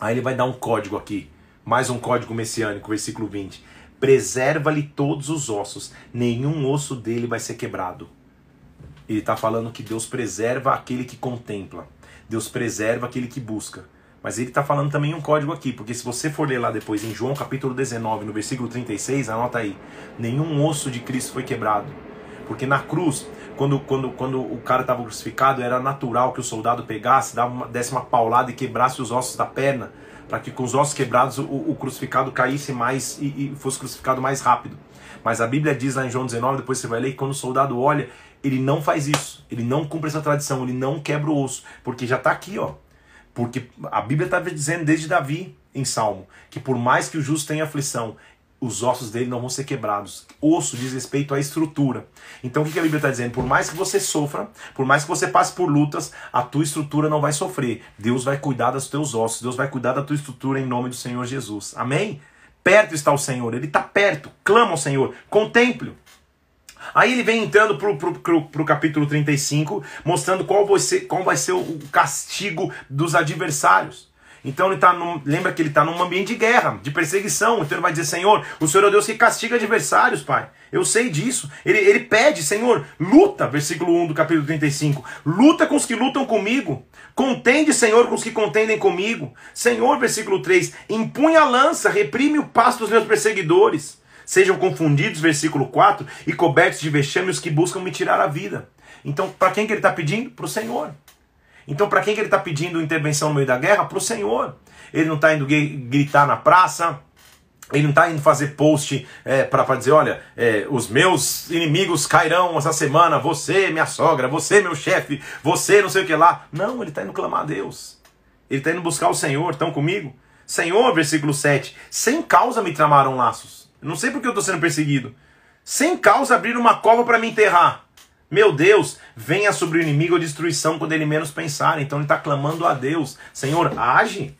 Aí ele vai dar um código aqui, mais um código messiânico, versículo 20. Preserva-lhe todos os ossos, nenhum osso dele vai ser quebrado. Ele está falando que Deus preserva aquele que contempla. Deus preserva aquele que busca. Mas ele está falando também um código aqui, porque se você for ler lá depois em João capítulo 19, no versículo 36, anota aí: nenhum osso de Cristo foi quebrado. Porque na cruz, quando, quando, quando o cara estava crucificado, era natural que o soldado pegasse, dava desse uma paulada e quebrasse os ossos da perna, para que com os ossos quebrados o, o crucificado caísse mais e, e fosse crucificado mais rápido. Mas a Bíblia diz lá em João 19, depois você vai ler, que quando o soldado olha, ele não faz isso. Ele não cumpre essa tradição, ele não quebra o osso, porque já está aqui, ó. Porque a Bíblia está dizendo desde Davi em Salmo que por mais que o justo tenha aflição, os ossos dele não vão ser quebrados. Osso diz respeito à estrutura. Então o que a Bíblia está dizendo? Por mais que você sofra, por mais que você passe por lutas, a tua estrutura não vai sofrer. Deus vai cuidar dos teus ossos, Deus vai cuidar da tua estrutura em nome do Senhor Jesus. Amém? Perto está o Senhor, Ele está perto. Clama ao Senhor, contemple. Aí ele vem entrando pro, pro, pro, pro capítulo 35, mostrando qual vai, ser, qual vai ser o castigo dos adversários. Então ele tá num, lembra que ele está num ambiente de guerra, de perseguição. Então ele vai dizer, Senhor, o Senhor é Deus que castiga adversários, Pai. Eu sei disso. Ele, ele pede, Senhor, luta, versículo 1 do capítulo 35. Luta com os que lutam comigo. Contende, Senhor, com os que contendem comigo. Senhor, versículo 3, empunha a lança, reprime o pasto dos meus perseguidores. Sejam confundidos, versículo 4, e cobertos de vexame os que buscam me tirar a vida. Então, para quem que ele está pedindo? Para o Senhor. Então, para quem que ele está pedindo intervenção no meio da guerra? Para o Senhor. Ele não está indo gritar na praça, ele não está indo fazer post é, para dizer, olha, é, os meus inimigos cairão essa semana, você, minha sogra, você, meu chefe, você, não sei o que lá. Não, ele está indo clamar a Deus. Ele está indo buscar o Senhor, estão comigo? Senhor, versículo 7, sem causa me tramaram laços. Não sei porque eu estou sendo perseguido. Sem causa abriram uma cova para me enterrar. Meu Deus, venha sobre o inimigo a destruição quando ele menos pensar. Então ele está clamando a Deus: Senhor, age,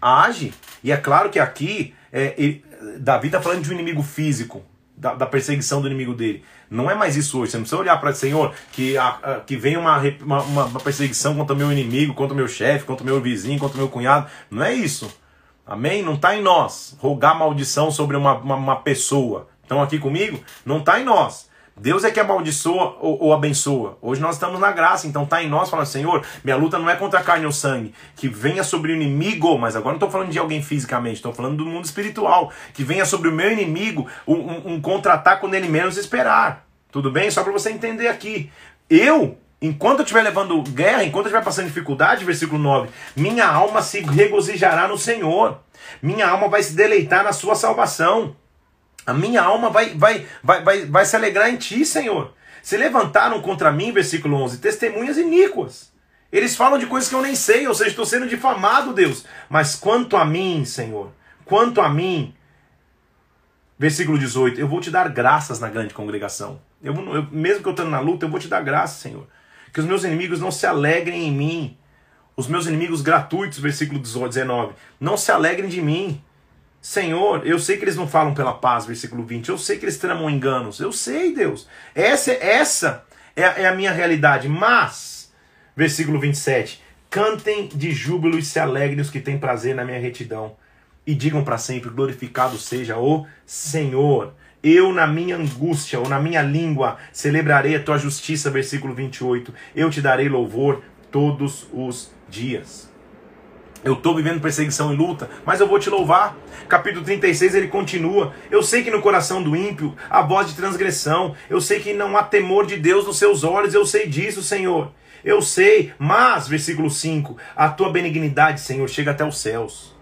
age. E é claro que aqui, é, ele, Davi está falando de um inimigo físico, da, da, perseguição do inimigo dele. Não é mais isso hoje. Você não precisa olhar para o Senhor que, a, a, que vem uma, uma, uma, perseguição contra o meu inimigo, contra o meu chefe, contra o meu vizinho, contra o meu cunhado. Não é isso. Amém? Não está em nós rogar maldição sobre uma, uma, uma pessoa. Estão aqui comigo? Não está em nós. Deus é que amaldiçoa ou, ou, abençoa. Hoje nós estamos na graça, então está em nós falando, Senhor, minha luta não é contra a carne ou sangue, que venha sobre o inimigo, mas agora não estou falando de alguém fisicamente, estou falando do mundo espiritual, que venha sobre o meu inimigo um, um, um contra-ataque quando ele menos esperar. Tudo bem? Só para você entender aqui. Eu, enquanto eu estiver levando guerra, enquanto eu estiver passando dificuldade, versículo 9, minha alma se regozijará no Senhor, minha alma vai se deleitar na sua salvação. A minha alma vai, vai, vai, vai, vai se alegrar em ti, Senhor. Se levantaram contra mim, versículo 11, testemunhas iníquas. Eles falam de coisas que eu nem sei, ou seja, estou sendo difamado, Deus. Mas quanto a mim, Senhor, quanto a mim, versículo 18, eu vou te dar graças na grande congregação. Eu, eu, mesmo que eu estando na luta, eu vou te dar graça, Senhor. Que os meus inimigos não se alegrem em mim. Os meus inimigos gratuitos, versículo 19, não se alegrem de mim. Senhor, eu sei que eles não falam pela paz, versículo 20. Eu sei que eles tramam enganos. Eu sei, Deus. Essa, essa é, é a minha realidade. Mas, versículo 27. Cantem de júbilo e se alegrem os que têm prazer na minha retidão. E digam para sempre: glorificado seja o Senhor. Eu, na minha angústia ou na minha língua, celebrarei a tua justiça. Versículo 28. Eu te darei louvor todos os dias. Eu estou vivendo perseguição e luta, mas eu vou te louvar. Capítulo 36 ele continua. Eu sei que no coração do ímpio há voz de transgressão. Eu sei que não há temor de Deus nos seus olhos. Eu sei disso, Senhor. Eu sei, mas, versículo 5: a tua benignidade, Senhor, chega até os céus.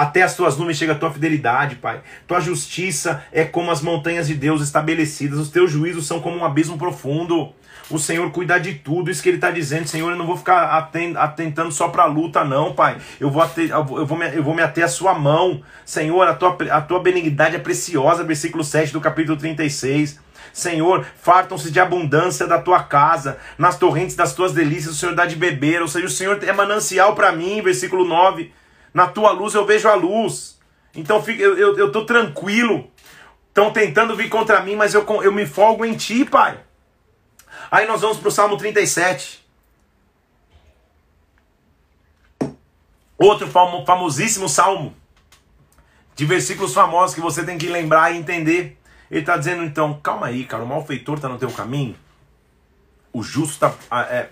Até as tuas nuvens chega a tua fidelidade, Pai. Tua justiça é como as montanhas de Deus estabelecidas. Os teus juízos são como um abismo profundo o Senhor cuidar de tudo. Isso que ele está dizendo, Senhor, eu não vou ficar atentando só para a luta, não, Pai. Eu vou, ater, eu, vou me, eu vou me ater a sua mão. Senhor, a tua, a tua benignidade é preciosa, versículo 7 do capítulo 36. Senhor, fartam-se de abundância da tua casa, nas torrentes das tuas delícias o Senhor dá de beber, ou seja, o Senhor é manancial para mim, versículo 9. Na tua luz eu vejo a luz. Então eu, eu, tô tranquilo. Estão tentando vir contra mim, mas eu, eu me folgo em ti, Pai. Aí nós vamos para o Salmo 37. Outro famosíssimo salmo. De versículos famosos que você tem que lembrar e entender. Ele está dizendo então, calma aí, cara, o malfeitor está no teu caminho. O justo está. É,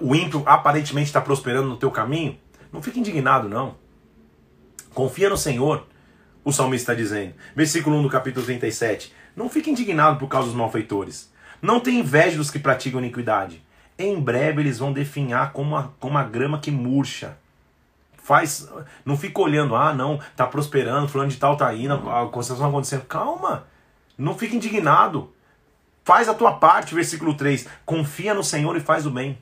o ímpio aparentemente está prosperando no teu caminho. Não fique indignado, não. Confia no Senhor, o salmista está dizendo. Versículo 1 do capítulo 37. Não fique indignado por causa dos malfeitores. Não tem inveja dos que praticam iniquidade. Em breve eles vão definhar como a, como a grama que murcha. Faz, não fica olhando, ah, não, tá prosperando, fulano de tal tá indo, a coisas estão acontecendo. Calma, não fica indignado. Faz a tua parte, versículo 3. Confia no Senhor e faz o bem.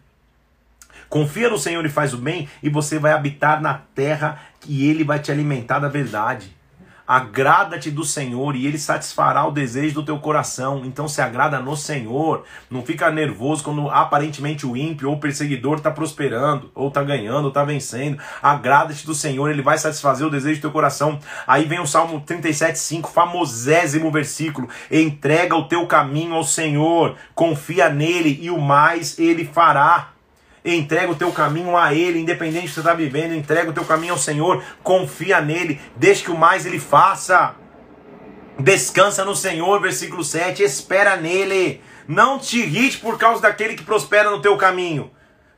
Confia no Senhor e faz o bem, e você vai habitar na terra que Ele vai te alimentar da verdade. Agrada-te do Senhor e ele satisfará o desejo do teu coração. Então se agrada no Senhor. Não fica nervoso quando aparentemente o ímpio ou o perseguidor está prosperando, ou está ganhando, ou está vencendo. Agrada-te do Senhor, ele vai satisfazer o desejo do teu coração. Aí vem o Salmo 37,5, famosésimo versículo. Entrega o teu caminho ao Senhor, confia nele e o mais ele fará. Entrega o teu caminho a Ele, independente do que você está vivendo, entrega o teu caminho ao Senhor, confia nele, deixe que o mais Ele faça. Descansa no Senhor, versículo 7, espera nele. Não te irrite por causa daquele que prospera no teu caminho.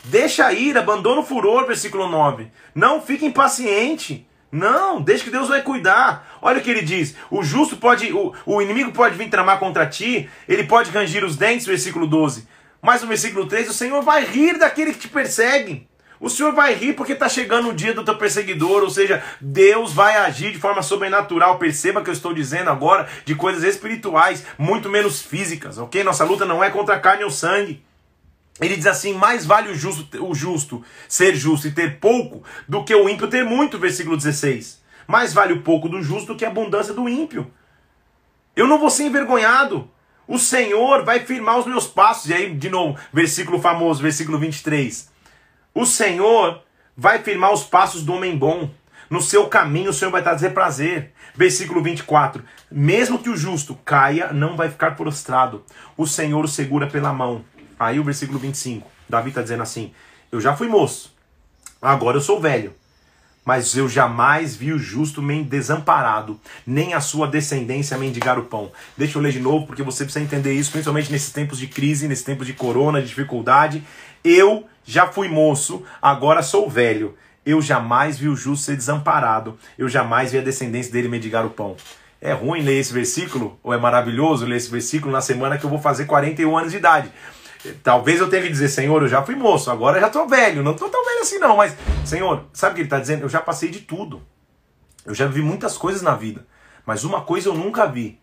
Deixa ir, abandona o furor, versículo 9. Não fique impaciente. Não, deixa que Deus vai cuidar. Olha o que ele diz: o justo pode, o, o inimigo pode vir tramar contra ti, ele pode rangir os dentes, versículo 12. Mas no versículo 3, o Senhor vai rir daquele que te persegue. O Senhor vai rir porque está chegando o dia do teu perseguidor, ou seja, Deus vai agir de forma sobrenatural. Perceba que eu estou dizendo agora de coisas espirituais, muito menos físicas, ok? Nossa luta não é contra carne ou sangue. Ele diz assim: mais vale o justo, o justo ser justo e ter pouco do que o ímpio ter muito, versículo 16. Mais vale o pouco do justo do que a abundância do ímpio. Eu não vou ser envergonhado. O Senhor vai firmar os meus passos. E aí, de novo, versículo famoso, versículo 23. O Senhor vai firmar os passos do homem bom. No seu caminho o Senhor vai trazer prazer. Versículo 24. Mesmo que o justo caia, não vai ficar prostrado. O Senhor o segura pela mão. Aí o versículo 25. Davi está dizendo assim: Eu já fui moço, agora eu sou velho. Mas eu jamais vi o justo desamparado, nem a sua descendência mendigar o pão. Deixa eu ler de novo, porque você precisa entender isso, principalmente nesses tempos de crise, nesses tempos de corona, de dificuldade. Eu já fui moço, agora sou velho. Eu jamais vi o justo ser desamparado, eu jamais vi a descendência dele mendigar o pão. É ruim ler esse versículo, ou é maravilhoso ler esse versículo na semana que eu vou fazer 41 anos de idade. Talvez eu tenha que dizer, Senhor, eu já fui moço, agora já estou velho. Não estou tão velho assim, não. Mas, Senhor, sabe o que ele está dizendo? Eu já passei de tudo. Eu já vi muitas coisas na vida. Mas uma coisa eu nunca vi: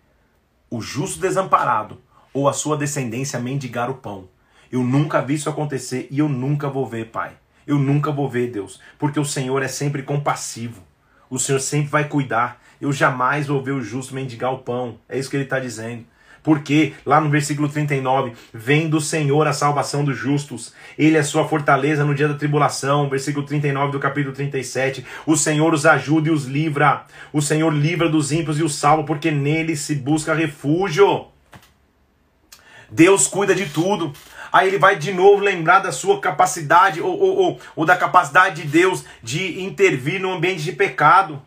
o justo desamparado ou a sua descendência mendigar o pão. Eu nunca vi isso acontecer e eu nunca vou ver, Pai. Eu nunca vou ver, Deus. Porque o Senhor é sempre compassivo. O Senhor sempre vai cuidar. Eu jamais vou ver o justo mendigar o pão. É isso que ele está dizendo. Porque, lá no versículo 39, vem do Senhor a salvação dos justos, Ele é sua fortaleza no dia da tribulação. Versículo 39 do capítulo 37, o Senhor os ajuda e os livra, o Senhor livra dos ímpios e os salva, porque nele se busca refúgio. Deus cuida de tudo. Aí ele vai de novo lembrar da sua capacidade, ou, ou, ou, ou da capacidade de Deus de intervir no ambiente de pecado.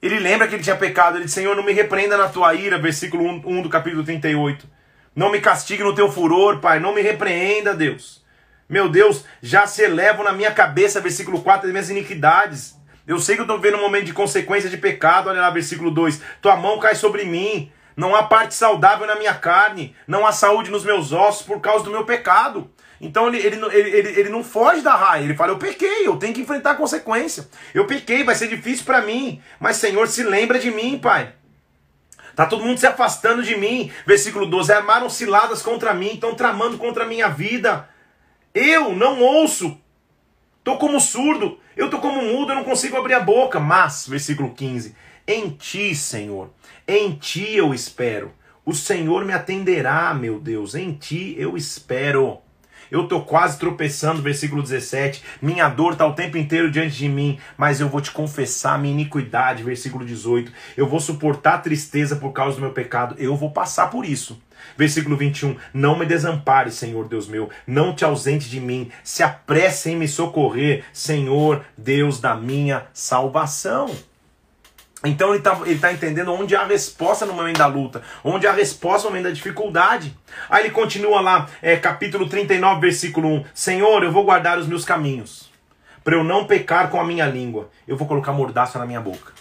Ele lembra que ele tinha pecado. Ele diz: Senhor, não me repreenda na tua ira. Versículo 1, 1 do capítulo 38. Não me castigue no teu furor, Pai. Não me repreenda, Deus. Meu Deus, já se elevam na minha cabeça, versículo 4, as minhas iniquidades. Eu sei que eu estou vivendo um momento de consequência de pecado. Olha lá, versículo 2. Tua mão cai sobre mim. Não há parte saudável na minha carne. Não há saúde nos meus ossos por causa do meu pecado. Então ele, ele, ele, ele, não foge da raia, ele fala: Eu pequei, eu tenho que enfrentar a consequência. Eu pequei, vai ser difícil para mim, mas Senhor, se lembra de mim, Pai. Tá todo mundo se afastando de mim. Versículo 12: Armaram ciladas contra mim, estão tramando contra a minha vida. Eu não ouço, tô como surdo, eu tô como mudo, eu não consigo abrir a boca. Mas, versículo 15: Em ti, Senhor, em ti eu espero. O Senhor me atenderá, meu Deus, em ti eu espero. Eu estou quase tropeçando, versículo 17. Minha dor está o tempo inteiro diante de mim, mas eu vou te confessar minha iniquidade, versículo 18. Eu vou suportar tristeza por causa do meu pecado. Eu vou passar por isso. Versículo 21. Não me desampare, Senhor Deus meu. Não te ausente de mim. Se apresse em me socorrer, Senhor Deus da minha salvação. Então ele está ele tá entendendo onde há resposta no momento da luta, onde há resposta no momento da dificuldade. Aí ele continua lá, é, capítulo 39, versículo 1: Senhor, eu vou guardar os meus caminhos, para eu não pecar com a minha língua, eu vou colocar mordaça na minha boca.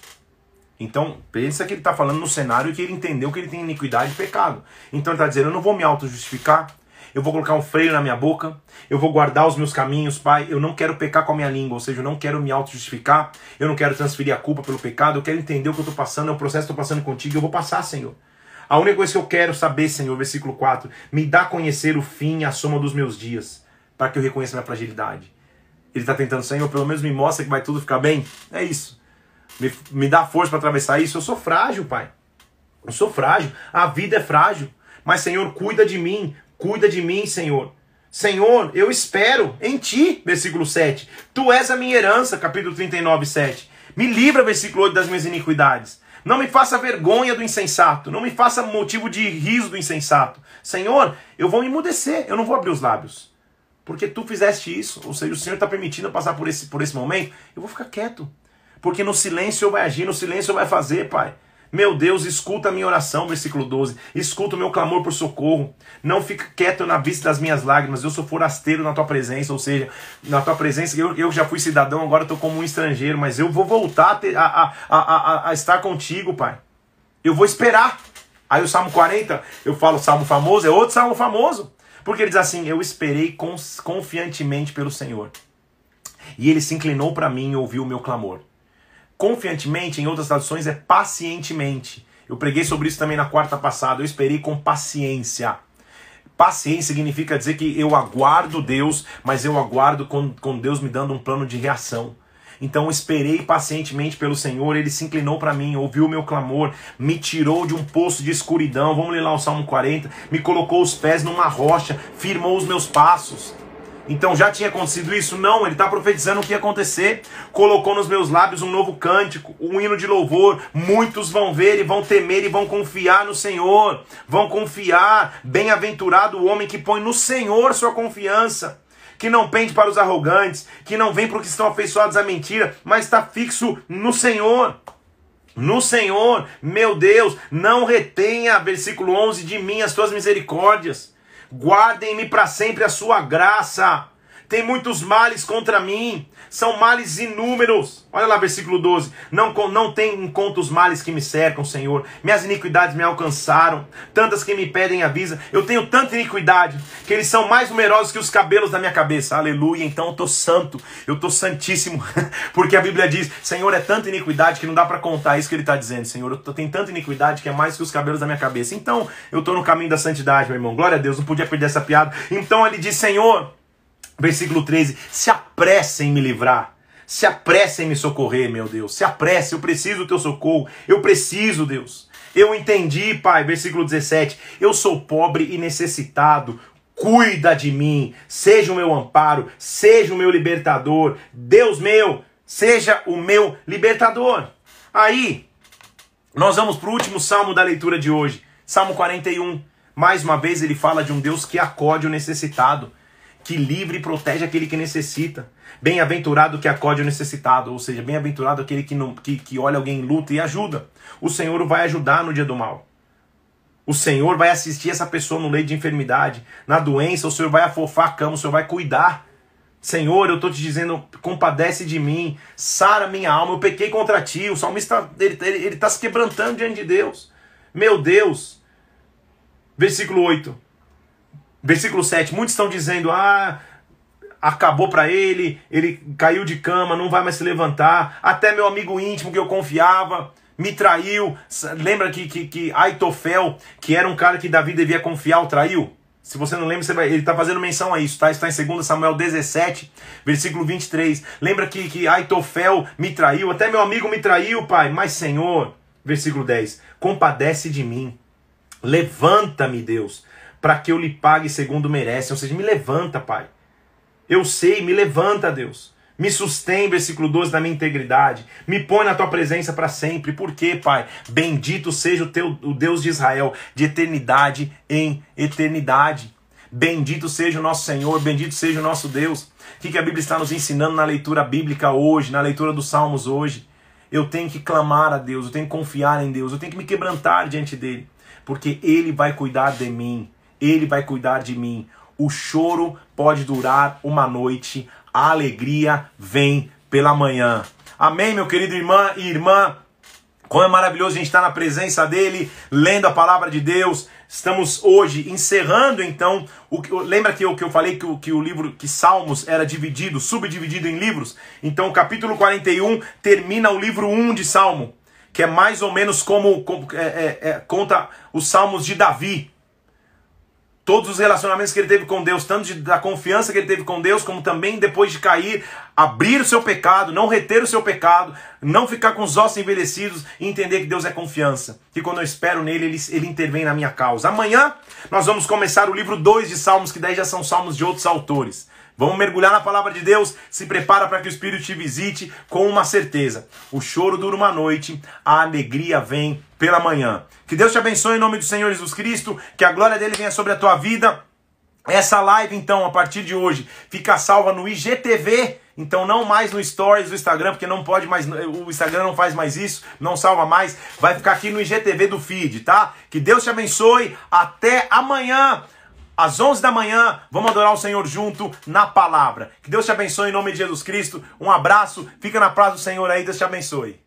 Então, pensa que ele está falando no cenário que ele entendeu que ele tem iniquidade e pecado. Então ele está dizendo: Eu não vou me auto-justificar, eu vou colocar um freio na minha boca, eu vou guardar os meus caminhos, Pai. Eu não quero pecar com a minha língua, ou seja, eu não quero me auto-justificar, eu não quero transferir a culpa pelo pecado, eu quero entender o que eu estou passando, é o processo que estou passando contigo, eu vou passar, Senhor. A única coisa que eu quero saber, Senhor, versículo 4, me dá a conhecer o fim e a soma dos meus dias, para que eu reconheça minha fragilidade. Ele está tentando, Senhor, pelo menos me mostra que vai tudo ficar bem. É isso. Me, me dá força para atravessar isso. Eu sou frágil, Pai. Eu sou frágil. A vida é frágil. Mas, Senhor, cuida de mim. Cuida de mim, Senhor. Senhor, eu espero em ti, versículo 7. Tu és a minha herança, capítulo 39, 7. Me livra, versículo 8, das minhas iniquidades. Não me faça vergonha do insensato. Não me faça motivo de riso do insensato. Senhor, eu vou emudecer. Eu não vou abrir os lábios. Porque tu fizeste isso. Ou seja, o Senhor está permitindo eu passar por esse, por esse momento. Eu vou ficar quieto. Porque no silêncio eu vai agir, no silêncio eu vai fazer, Pai. Meu Deus, escuta a minha oração, versículo 12. Escuta o meu clamor por socorro. Não fica quieto na vista das minhas lágrimas. Eu sou forasteiro na tua presença, ou seja, na tua presença, eu, eu já fui cidadão, agora estou como um estrangeiro, mas eu vou voltar a, ter, a, a, a, a estar contigo, Pai. Eu vou esperar. Aí o Salmo 40, eu falo Salmo famoso, é outro Salmo famoso. Porque ele diz assim: Eu esperei confiantemente pelo Senhor. E ele se inclinou para mim e ouviu o meu clamor. Confiantemente, em outras traduções, é pacientemente. Eu preguei sobre isso também na quarta passada. Eu esperei com paciência. Paciência significa dizer que eu aguardo Deus, mas eu aguardo com, com Deus me dando um plano de reação. Então esperei pacientemente pelo Senhor, ele se inclinou para mim, ouviu o meu clamor, me tirou de um poço de escuridão. Vamos ler lá o Salmo 40. Me colocou os pés numa rocha, firmou os meus passos. Então já tinha acontecido isso? Não, ele está profetizando o que ia acontecer. Colocou nos meus lábios um novo cântico, um hino de louvor. Muitos vão ver e vão temer e vão confiar no Senhor. Vão confiar. Bem-aventurado o homem que põe no Senhor sua confiança. Que não pende para os arrogantes, que não vem para que estão afeiçoados à mentira, mas está fixo no Senhor. No Senhor, meu Deus, não retenha, versículo 11, de mim as tuas misericórdias guardem-me para sempre a sua graça. Tem muitos males contra mim, são males inúmeros. Olha lá, versículo 12. Não, não tem em conta os males que me cercam, Senhor. Minhas iniquidades me alcançaram, tantas que me pedem avisa. Eu tenho tanta iniquidade que eles são mais numerosos que os cabelos da minha cabeça. Aleluia. Então eu tô santo, eu tô santíssimo, porque a Bíblia diz: Senhor, é tanta iniquidade que não dá para contar isso que ele está dizendo. Senhor, eu tenho tanta iniquidade que é mais que os cabelos da minha cabeça. Então eu tô no caminho da santidade, meu irmão. Glória a Deus, não podia perder essa piada. Então ele diz: Senhor. Versículo 13: Se apressem em me livrar. Se apressem em me socorrer, meu Deus. Se apresse, eu preciso do teu socorro. Eu preciso, Deus. Eu entendi, Pai. Versículo 17: Eu sou pobre e necessitado. Cuida de mim. Seja o meu amparo. Seja o meu libertador. Deus meu, seja o meu libertador. Aí, nós vamos para o último salmo da leitura de hoje. Salmo 41. Mais uma vez ele fala de um Deus que acode o necessitado que livre e protege aquele que necessita. Bem-aventurado que acode o necessitado, ou seja, bem-aventurado aquele que, não, que, que olha alguém em luta e ajuda. O Senhor vai ajudar no dia do mal. O Senhor vai assistir essa pessoa no leito de enfermidade, na doença, o Senhor vai afofar a cama, o Senhor vai cuidar. Senhor, eu estou te dizendo, compadece de mim, sara minha alma, eu pequei contra ti. O salmista, ele está ele, ele tá se quebrantando diante de Deus. Meu Deus. Versículo 8. Versículo 7, muitos estão dizendo: ah, acabou para ele, ele caiu de cama, não vai mais se levantar. Até meu amigo íntimo que eu confiava me traiu. Lembra que, que, que Aitofel, que era um cara que Davi devia confiar, o traiu? Se você não lembra, vai, ele está fazendo menção a isso, tá? Está em 2 Samuel 17, versículo 23. Lembra que, que Aitofel me traiu, até meu amigo me traiu, pai. Mas, Senhor, versículo 10, compadece de mim. Levanta-me, Deus para que eu lhe pague segundo merece. Ou seja, me levanta, Pai. Eu sei, me levanta, Deus. Me sustém, versículo 12, da minha integridade. Me põe na tua presença para sempre. Por quê, Pai? Bendito seja o teu o Deus de Israel, de eternidade em eternidade. Bendito seja o nosso Senhor, bendito seja o nosso Deus. O que a Bíblia está nos ensinando na leitura bíblica hoje, na leitura dos Salmos hoje? Eu tenho que clamar a Deus, eu tenho que confiar em Deus, eu tenho que me quebrantar diante dele, porque Ele vai cuidar de mim. Ele vai cuidar de mim. O choro pode durar uma noite, a alegria vem pela manhã. Amém, meu querido irmã e irmã? Como é maravilhoso a gente estar na presença dele, lendo a palavra de Deus. Estamos hoje encerrando então. O, lembra que eu, que eu falei que o, que o livro, que Salmos era dividido, subdividido em livros? Então o capítulo 41 termina o livro 1 de Salmo, que é mais ou menos como, como é, é, é, conta os Salmos de Davi todos os relacionamentos que ele teve com Deus, tanto de, da confiança que ele teve com Deus, como também depois de cair, abrir o seu pecado, não reter o seu pecado, não ficar com os ossos envelhecidos e entender que Deus é confiança. Que quando eu espero nele, ele, ele intervém na minha causa. Amanhã nós vamos começar o livro 2 de Salmos, que daí já são salmos de outros autores. Vamos mergulhar na palavra de Deus. Se prepara para que o Espírito te visite com uma certeza. O choro dura uma noite, a alegria vem pela manhã. Que Deus te abençoe em nome do Senhor Jesus Cristo. Que a glória dele venha sobre a tua vida. Essa live, então, a partir de hoje, fica salva no IGTV. Então, não mais no Stories do Instagram, porque não pode mais. O Instagram não faz mais isso, não salva mais. Vai ficar aqui no IGTV do feed, tá? Que Deus te abençoe. Até amanhã às 11 da manhã, vamos adorar o Senhor junto na palavra. Que Deus te abençoe em nome de Jesus Cristo. Um abraço, fica na paz do Senhor aí, Deus te abençoe.